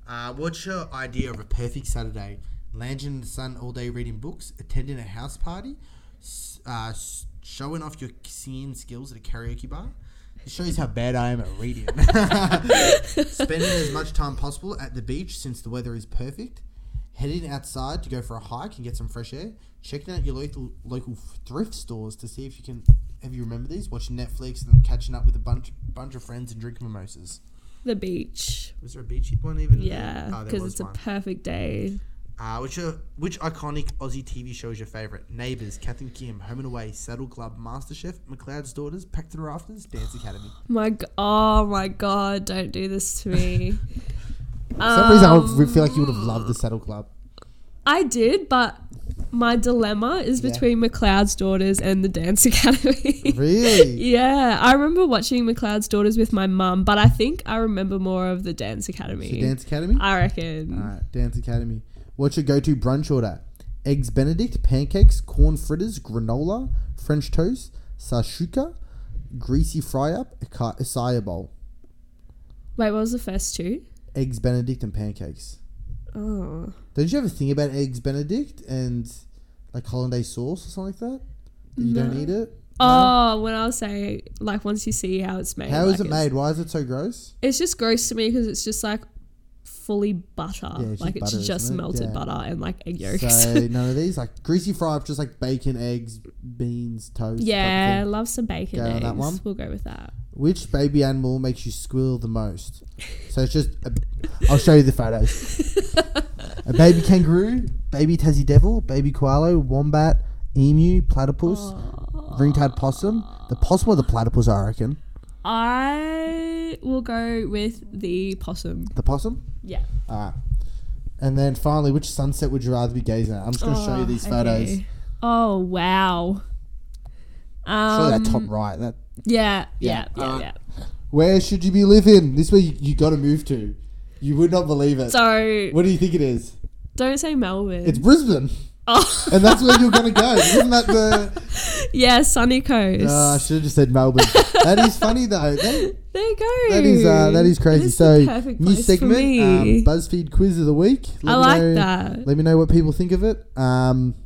Uh, what's your idea of a perfect Saturday? Lounging in the sun all day reading books, attending a house party, uh, showing off your singing skills at a karaoke bar. It shows how bad I am at reading. Spending as much time possible at the beach since the weather is perfect. Heading outside to go for a hike and get some fresh air. Checking out your local local thrift stores to see if you can. Have you remember these? Watching Netflix and then catching up with a bunch bunch of friends and drinking mimosas. The beach. Was there a beach one even? Yeah, there? Oh, there because it's a perfect day. Uh, which are, which iconic Aussie TV show is your favourite? Neighbours, Kath and Kim, Home and Away, Saddle Club, MasterChef, McLeod's Daughters, Packed to the Rafters, Dance Academy. My g- oh my god! Don't do this to me. For some reason, I Um, feel like you would have loved the Saddle Club. I did, but my dilemma is Yeah. between McLeod's daughters and the Dance Academy. Really? yeah, I remember watching McLeod's daughters with my mum, but I think I remember more of the Dance Academy. So Dance Academy? I reckon. Alright, Dance Academy. What's your go to brunch order? Eggs Benedict, pancakes, corn fritters, granola, French toast, sashuka, greasy fry up, aca- acai bowl. Wait, what was the first two? Eggs Benedict and pancakes. Oh, Don't you ever think about Eggs Benedict and like hollandaise sauce or something like that? That you don't No. eat it? oh, when I saying like once you see how it's made, How is like, it made? Why is it so gross? It's just gross to me because it's just like fully butter. Yeah, it's like just it's butter, just isn't it? melted Yeah. butter and like egg yolks. So none of these like greasy fry up, just like bacon, eggs, beans, toast. yeah, love some bacon Go on eggs. that one? We'll go with that. Which baby animal makes you squeal the most? So it's just. A, I'll show you the photos. a baby kangaroo, baby Tassie devil, baby koala, wombat, emu, platypus, ring-tailed possum. The possum or the platypus, I reckon. I will go with the possum. The possum. Yeah. Alright. And then finally, which sunset would you rather be gazing at? I'm just going to show you Oh, these photos. Oh wow. Show Um, that top right. That Yeah, yeah, Yeah, yeah, alright. yeah. Where should you be living? This way you, you got to move to. You would not believe it. So what do you think it is? don't say Melbourne. It's Brisbane, oh and that's where you're gonna go. Isn't that the? yeah, sunny coast. Uh, I should have just said Melbourne. that is funny though. That, there you go. that is uh, that is crazy. It is so the new place for segment, me. um, BuzzFeed quiz of the week. I like know, that. Let me know what people think of it. Um,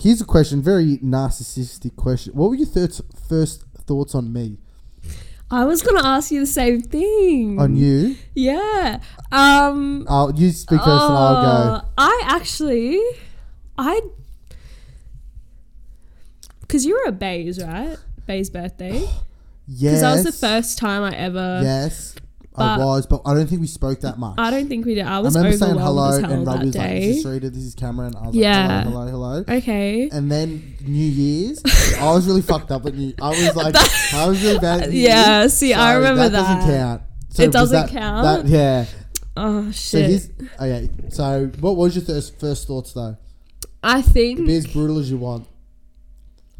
here's a question, very narcissistic question. What were your first thoughts on me? I was gonna ask you the same thing. On you? Yeah. Um. I'll you speak first, and I'll uh, go. I actually, I, because you were at Bay's, right? Bay's birthday. Yes, Because that was the first time I ever. Yes, I was, but I don't think we spoke that much. I don't think we did. I I remember saying hello, as hell and Robbie that was like, "This is Sarita, this is Cameron." I was Yeah. like, "Hello, hello, hello." okay. And then New Year's, I was really fucked up at New. I was like, I was really bad. At New Yeah, Year's, see, I remember that. It doesn't count. So It doesn't that- count? That, yeah. Oh So shit! here's okay. So what was your first first thoughts though? I think, Be as brutal as you want.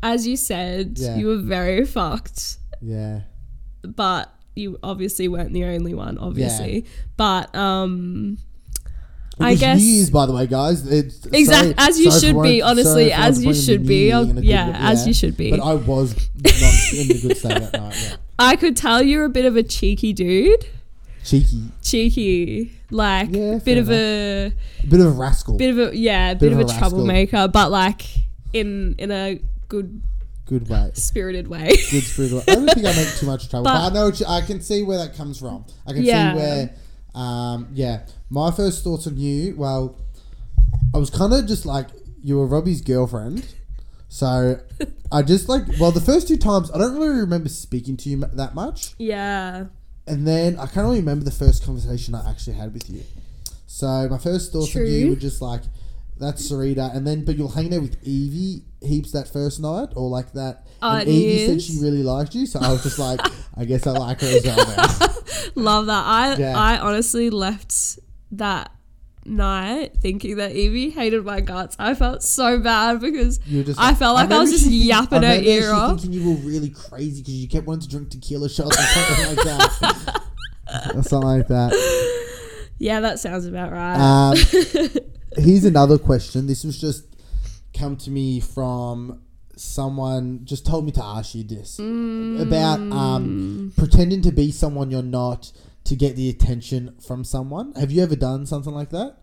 as you said, Yeah. you were very fucked, Yeah. but you obviously weren't the only one. Obviously, but um. It I guess- Year's, by the way, guys. It's, Exactly, sorry- as you should be. Honestly, as you should be. the new year in a good Yeah, as you should be. But I was not in a good state that night. Yeah. I could tell you're a bit of a cheeky dude. Cheeky, Cheeky, like Yeah, bit of a a bit of a rascal. bit of a yeah, bit, of, a, troublemaker, but like in in a good good way. spirited way. good spiritual. I don't think I make too much trouble, but, But- I know you, I can see where that comes from. I can Yeah. see where, um, yeah. My first thoughts on you. Well, I was kind of just like you were Robbie's girlfriend. So I just like well the first two times I don't really remember speaking to you that much, Yeah. and then I can't really remember the first conversation I actually had with you. So my first thoughts of you were just like that's Sarita, and then but you're hanging out with Evie heaps that first night or like that. Oh, and Evie said she really liked you, so I was just like, I guess I like her as well. Love that. I Yeah. I honestly left that night thinking that Evie hated my guts. I felt so bad because just I felt like I was just yapping I her ear she off. thinking you were really crazy because you kept wanting to drink tequila shots or something like that. or something like that. Yeah, that sounds about right. Um, here's another question. This was just come to me from someone just told me to ask you this about um, pretending to be someone you're not to get the attention from someone. Have you ever done something like that?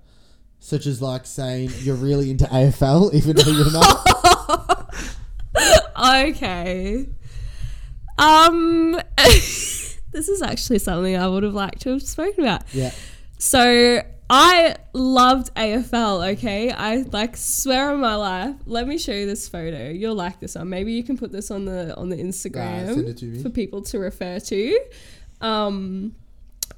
Such as like saying you're really into AFL even though you're not. okay. Um this is actually something I would have liked to have spoken about. yeah. So I loved AFL, okay? I like swear on my life. Let me show you this photo. You'll like this one. Maybe you can put this on the on the Instagram send it to me. for people to refer to. Um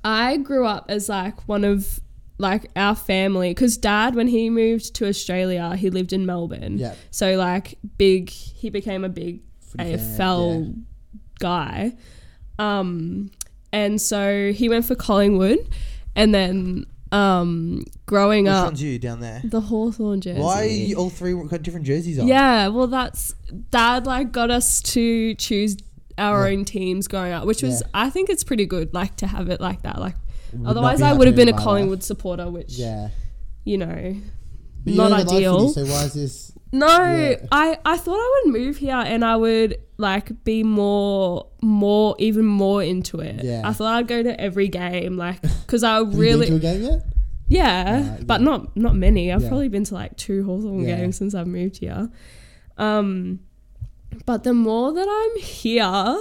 I grew up as like one of like our family because dad when he moved to Australia he lived in Melbourne Yeah. so like big he became a big fan, AFL guy um and so he went for Collingwood and then um growing Which up one's you down there? the Hawthorn jersey Why are you all three got different jerseys on? yeah well that's dad like got us to choose our own teams growing up which was Yeah. I think it's pretty good like to have it like that like otherwise be I would have been a my life. Collingwood supporter which Yeah. you know But you not don't even like ideal footy, so why is this? No, Yeah. I I thought I would move here and I would like be more more even more into it. Yeah. I thought I'd go to every game like cuz I really been to a game yet? yeah, Uh, but yeah. not not many. I've Yeah. probably been to like two Hawthorn games since I've moved here. Um but the more that I'm here,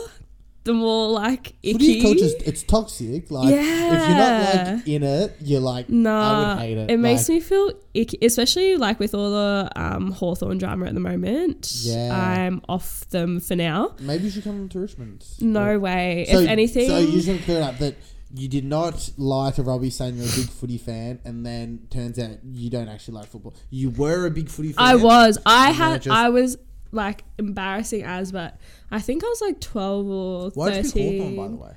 the more like icky. Footy culture's it's toxic. Like if you're not like in it, you're like Nah, I would hate it. It makes me feel icky, especially like with all the um, Hawthorn drama at the moment. Yeah. I'm off them for now. maybe you should come to Richmond. No way. So- if anything, so you to clear up that you did not lie to Robbie saying you're a big footy fan, and then turns out you don't actually like football. You were a big footy fan. I was. I And then it had. I was like embarrassing as, but I think I was like twelve or Why'd you pick thirteen. Hawthorn, by the way?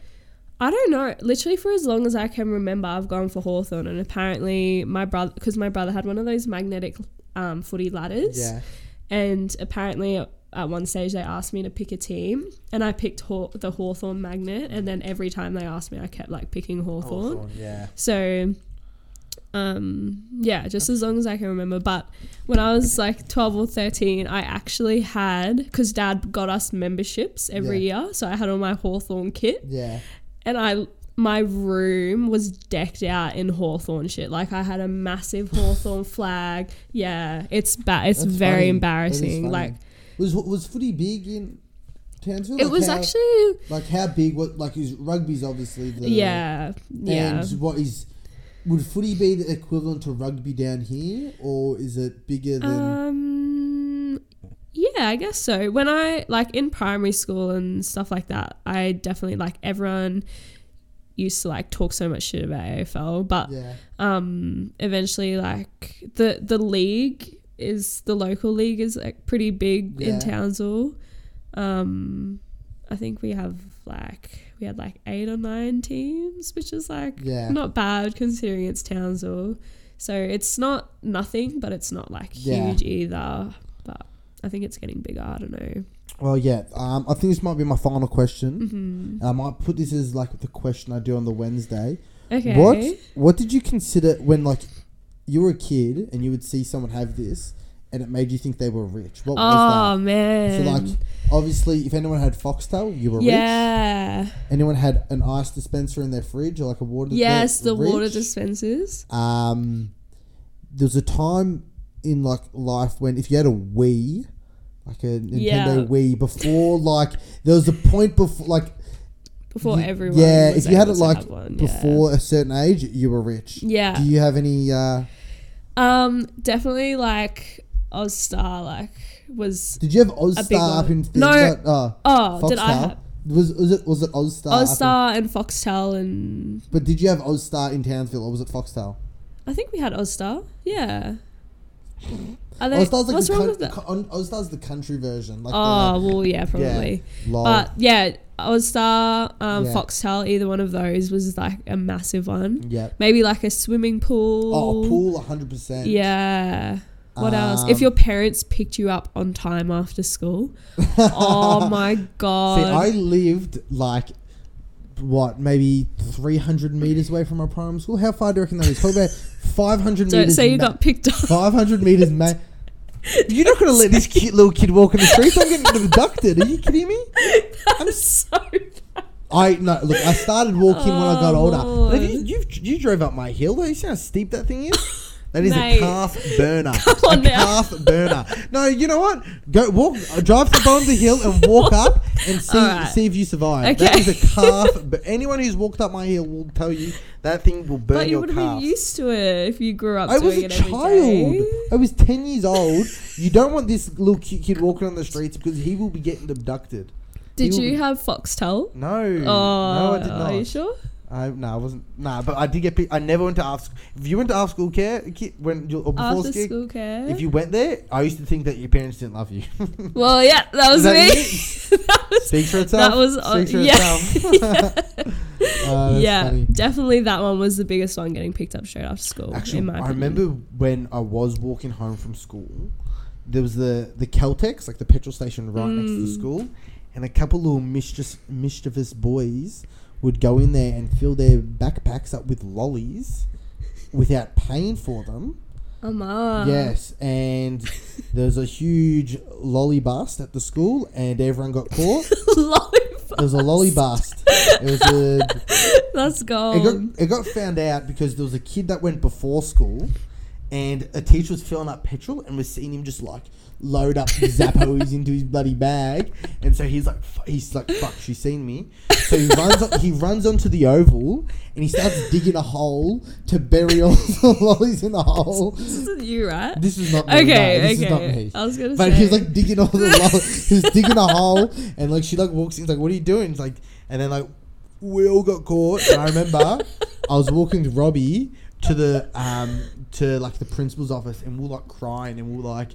I don't know. Literally for as long as I can remember, I've gone for Hawthorn, and apparently my brother, because my brother had one of those magnetic um, footy ladders. Yeah. And apparently, at one stage, they asked me to pick a team, and I picked Haw- the Hawthorn magnet. And then every time they asked me, I kept like picking Hawthorn. Hawthorn, yeah. So, um, yeah, just as long as I can remember. But when I was like 12 or 13, I actually had, because dad got us memberships every year. So I had all my Hawthorn kit, Yeah. and I. My room was decked out in Hawthorn shit. Like I had a massive Hawthorn flag. Yeah, it's bad. It's That's very funny. Embarrassing. Like was was footy big in Townsville? it Like was how- actually like how big? What like is rugby's obviously the yeah yeah. And what is would footy be the equivalent to rugby down here, or is it bigger than? Um, yeah, I guess so. When I like in primary school and stuff like that, I definitely like everyone used to like talk so much shit about AFL, but yeah. um, eventually like the the league is the local league is like pretty big Yeah. in Townsville. Um, I think we have like we had like eight or nine teams, which is like Yeah. not bad considering it's Townsville. So it's not nothing, but it's not like Yeah. huge either. But I think it's getting bigger. I don't know. Well, yeah. Um, I think this might be my final question. hmm I might put this as like the question I do on the Wednesday. Okay. What What did you consider when like you were a kid and you would see someone have this and it made you think they were rich? What Oh was that? Oh, man. So like obviously, if anyone had Foxtel, you were rich. yeah. Anyone had an ice dispenser in their fridge or like a water. Dispenser? Yes, the water dispensers. Um, there was a time in like life when if you had a Wii, like a Nintendo Yeah. Wii, before like there was a point before like Before you- everyone. yeah, if you had it like one, yeah. before a certain age, you were rich. Yeah. Do you have any? uh Um, definitely like Austar like was Did you have Austar up in No. Uh, oh did I have Was, was it was it Austar? Austar and Foxtel and but did you have Austar in Townsville or was it Foxtel? I think we had Austar. Yeah. Are they, Austar's like what's the wrong with that? co- Austar's the country version. Like Oh the, well, yeah, probably. lol. But yeah, Austar, um, Yeah. Foxtel, either one of those was like a massive one. yeah. Maybe like a swimming pool. Oh, a pool, hundred percent. Yeah. What else? Um, If your parents picked you up on time after school, oh my god! See, I lived like what, maybe three hundred meters away from my primary school. How far do you reckon that is? Probably about five hundred Don't meters. say you ma- got picked up. five hundred meters, mate. You're not gonna let this cute little kid walk in the streets. I'm getting abducted. Are you kidding me? I'm so. I no look. I started walking when I got Oh, older. You, you you drove up my hill. though. You see how steep that thing is. That is Mate. a calf burner. Come a now. calf burner. No, you know what? Go walk, drive to the bottom of the hill and walk up and see Alright. see if you survive. That Okay. is a calf. But anyone who's walked up my hill will tell you that thing will burn your body. But you your would have been used to it if you grew up I doing was a it every child. day. I was ten years old. You don't want this little cute kid walking on the streets because he will be getting abducted. Did He will you have Foxtel? No, Oh, no, I did not. Are you sure? I no, I wasn't. Nah, but I did get. Picked, I never went to after. If you went to after school care, ki- when you, or before After school, school care. if you went there, I used to think that your parents didn't love you. well, yeah, that was that me. that was Speaks for itself. That was- uh, Speaks for yeah. itself. Uh, that's yeah, funny. definitely that one was the biggest one getting picked up straight after school. Actually, in my I opinion. remember when I was walking home from school, there was the the Caltex, like the petrol station right next to the Mm. school, and a couple little mischievous, mischievous boys would go in there and fill their backpacks up with lollies without paying for them. Ama. Yes, and there was a huge lolly bust at the school, and everyone got caught. Lollipop. It was a lolly bust. It was a Let's go. it got it got found out because there was a kid that went before school, and a teacher was filling up petrol and was seeing him just like load up Zappos into his bloody bag, and so he's like, fu- he's like, fuck, she's seen me. So he runs on, he runs onto the oval and he starts digging a hole to bury all the lollies in the hole. this isn't you, right? This is not me. okay, no, this okay. is not me. I was gonna But say. he was like digging all the lo- he was digging a hole and like she like walks in he's like what are you doing it's like and then like we all got caught and I remember I was walking with Robbie to the um to like the principal's office and we we're like crying and we we're like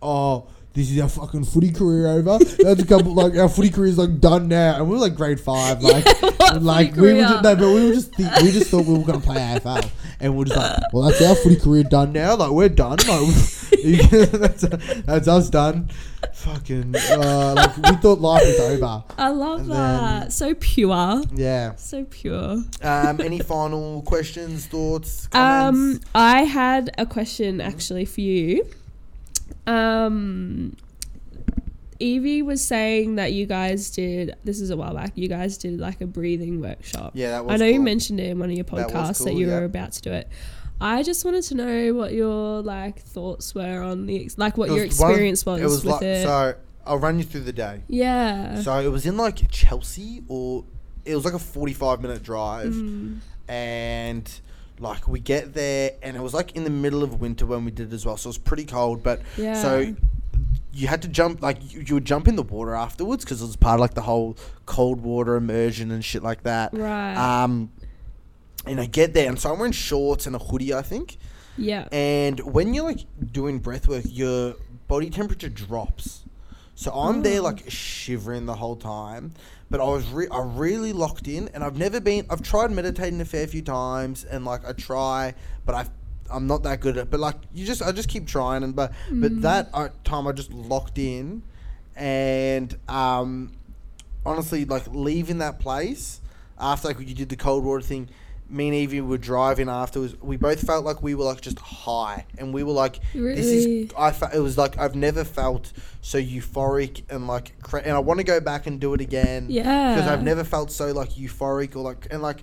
oh this is our fucking footy career over. That's a couple like our footy career is like done now. And we were like grade five like what like we were just, no but we were just think, we just thought we were gonna play AFL and we're just like well that's our footy career done now like we're done like that's, that's us done fucking uh, like we thought life was over I love and that. then- so pure. yeah So pure. Um, any final questions, thoughts, Um. I had a question actually for you. Um, Evie was saying that you guys did. This is a while back. You guys did like a breathing workshop. yeah, that was I know you mentioned it in one of your podcasts that, cool, you were about to do it. I just wanted to know what your like thoughts were on the ex- like what your was one experience was, It was with like it. so. I'll run you through the day. yeah. So it was in like Chelsea, or it was like a forty-five minute drive, Mm. and like we get there, and it was like in the middle of winter when we did it as well. So it was pretty cold, but Yeah. so you had to jump like you, you would jump in the water afterwards because it was part of like the whole cold water immersion and shit like that. right. Um, and I get there, and so I'm wearing shorts and a hoodie, I think. yeah. And when you're like doing breath work, your body temperature drops. So I'm there Oh. like shivering the whole time, but I was re- I really locked in, and I've never been. I've tried meditating a fair few times, and like I try, but I I'm not that good at. it. But like you just I just keep trying, and but but that uh, time I just locked in, and um, honestly like leaving that place after like you did the cold water thing me and Evie were driving afterwards. We both felt like we were like just high, and we were like, "This is." I fe- it was like I've never felt so euphoric and like, cra- and I want to go back and do it again. Yeah. because I've never felt so like euphoric or like and like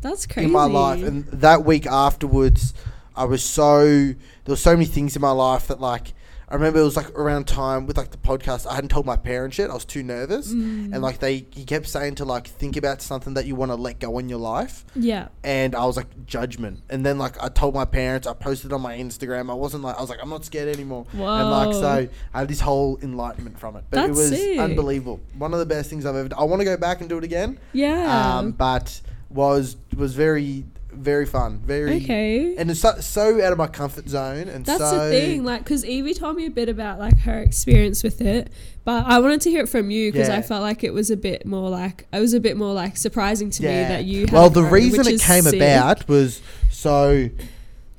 That's crazy. in my life. And that week afterwards, I was so there were so many things in my life that like I remember it was like around time with like the podcast. I hadn't told my parents yet. I was too nervous, Mm. and like they, he kept saying to like think about something that you want to let go in your life, Yeah. and I was like judgment. And then like I told my parents. I posted on my Instagram. I wasn't like I was like I'm not scared anymore. And like so, I had this whole enlightenment from it. But it That's was sick. unbelievable. One of the best things I've ever. done. I want to go back and do it again. Yeah. Um, but was was very very fun. Very okay. and it's so, so out of my comfort zone. And so That's so, the thing, like, because Evie told me a bit about like her experience with it, but I wanted to hear it from you because Yeah. I felt like it was a bit more like it was a bit more like surprising to me that you. Had well, the reason it came sick. about was so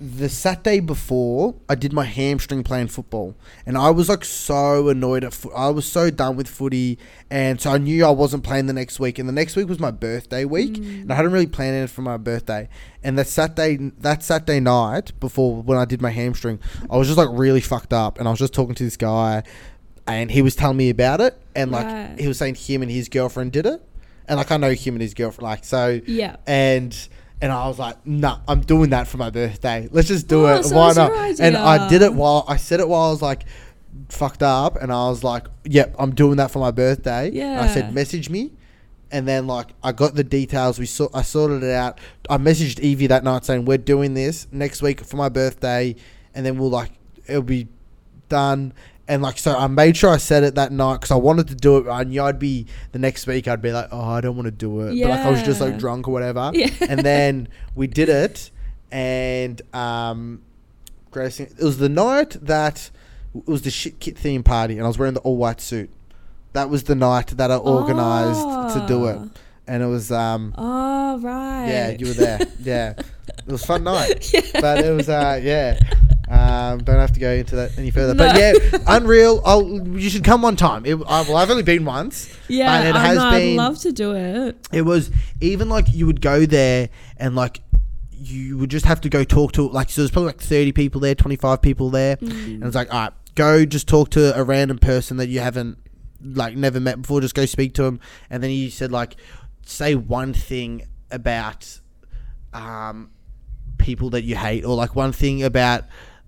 the Saturday before I did my hamstring playing football, and I was like so annoyed at. Fo- I was so done with footy, and so I knew I wasn't playing the next week. And the next week was my birthday week, Mm. and I hadn't really planned it for my birthday. And that Saturday, that Saturday night before when I did my hamstring, I was just like really fucked up, and I was just talking to this guy, and he was telling me about it, and like Right. he was saying him and his girlfriend did it, and like I know him and his girlfriend, like so Yeah. and and I was like, nah, I'm doing that for my birthday. Let's just do Oh, it. so Why not? And I did it while I said it while I was like fucked up, and I was like, yep, I'm doing that for my birthday. And I said, message me. And then like I got the details. We saw I sorted it out. I messaged Evie that night saying we're doing this next week for my birthday, and then we'll like it'll be done. And like so, I made sure I said it that night because I wanted to do it. I knew I'd be the next week. I'd be like, oh, I don't want to do it, but like I was just like drunk or whatever. Yeah. And then we did it, and um, thing, it was the night that it was the shit kit theme party, and I was wearing the all white suit. That was the night that I organized to do it, Ah. and it was um, Oh right. yeah, you were there. yeah, it was a fun night, yeah. but it was uh, yeah. Um, don't have to go into that any further, but yeah, Unreal. I'll, you should come one time. It, I, well, I've only been once. Yeah, but it I has know, been- I'd love to do it. It was even like you would go there and like you would just have to go talk to like so there's probably like 30 people there 25 people there Mm. and it's like all right go just talk to a random person that you haven't like never met before just go speak to them and then he said like say one thing about um people that you hate or like one thing about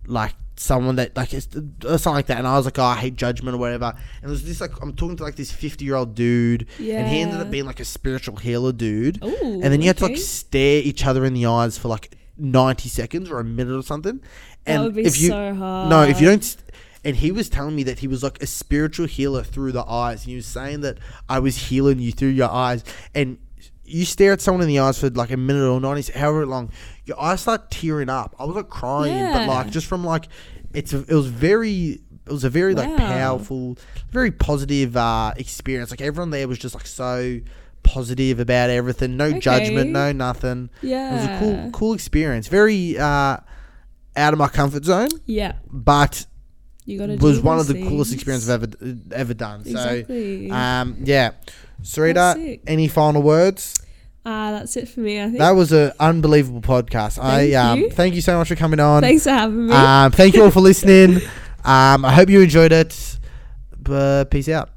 like someone that like it's, or something like that. And I was like oh I hate judgment or whatever. And it was this like I'm talking to like this 50 year old dude and he ended up being like a spiritual healer dude. Ooh, and then you had to like stare each other in the eyes for like 90 seconds or a minute or something. And that would be if you so hard. no if you don't st- and he was telling me that he was like a spiritual healer through the eyes. And he was saying that i was healing you through your eyes. And you stare at someone in the eyes for like a minute or 90 however long your eyes start tearing up. I was like crying but like just from like it's a, it was very it was a very like powerful very positive uh experience. Like everyone there was just like so positive about everything. No Okay. judgment no nothing. Yeah. it was a cool cool experience. Very uh out of my comfort zone. Yeah. but You got was one of the coolest experiences I've ever ever done. Exactly. so um yeah. Sarita any final words Ah, that's it for me. I think. that was an unbelievable podcast I Thank um you. thank you so much for coming on Thanks for having me. um thank you all for listening um I hope you enjoyed it but peace out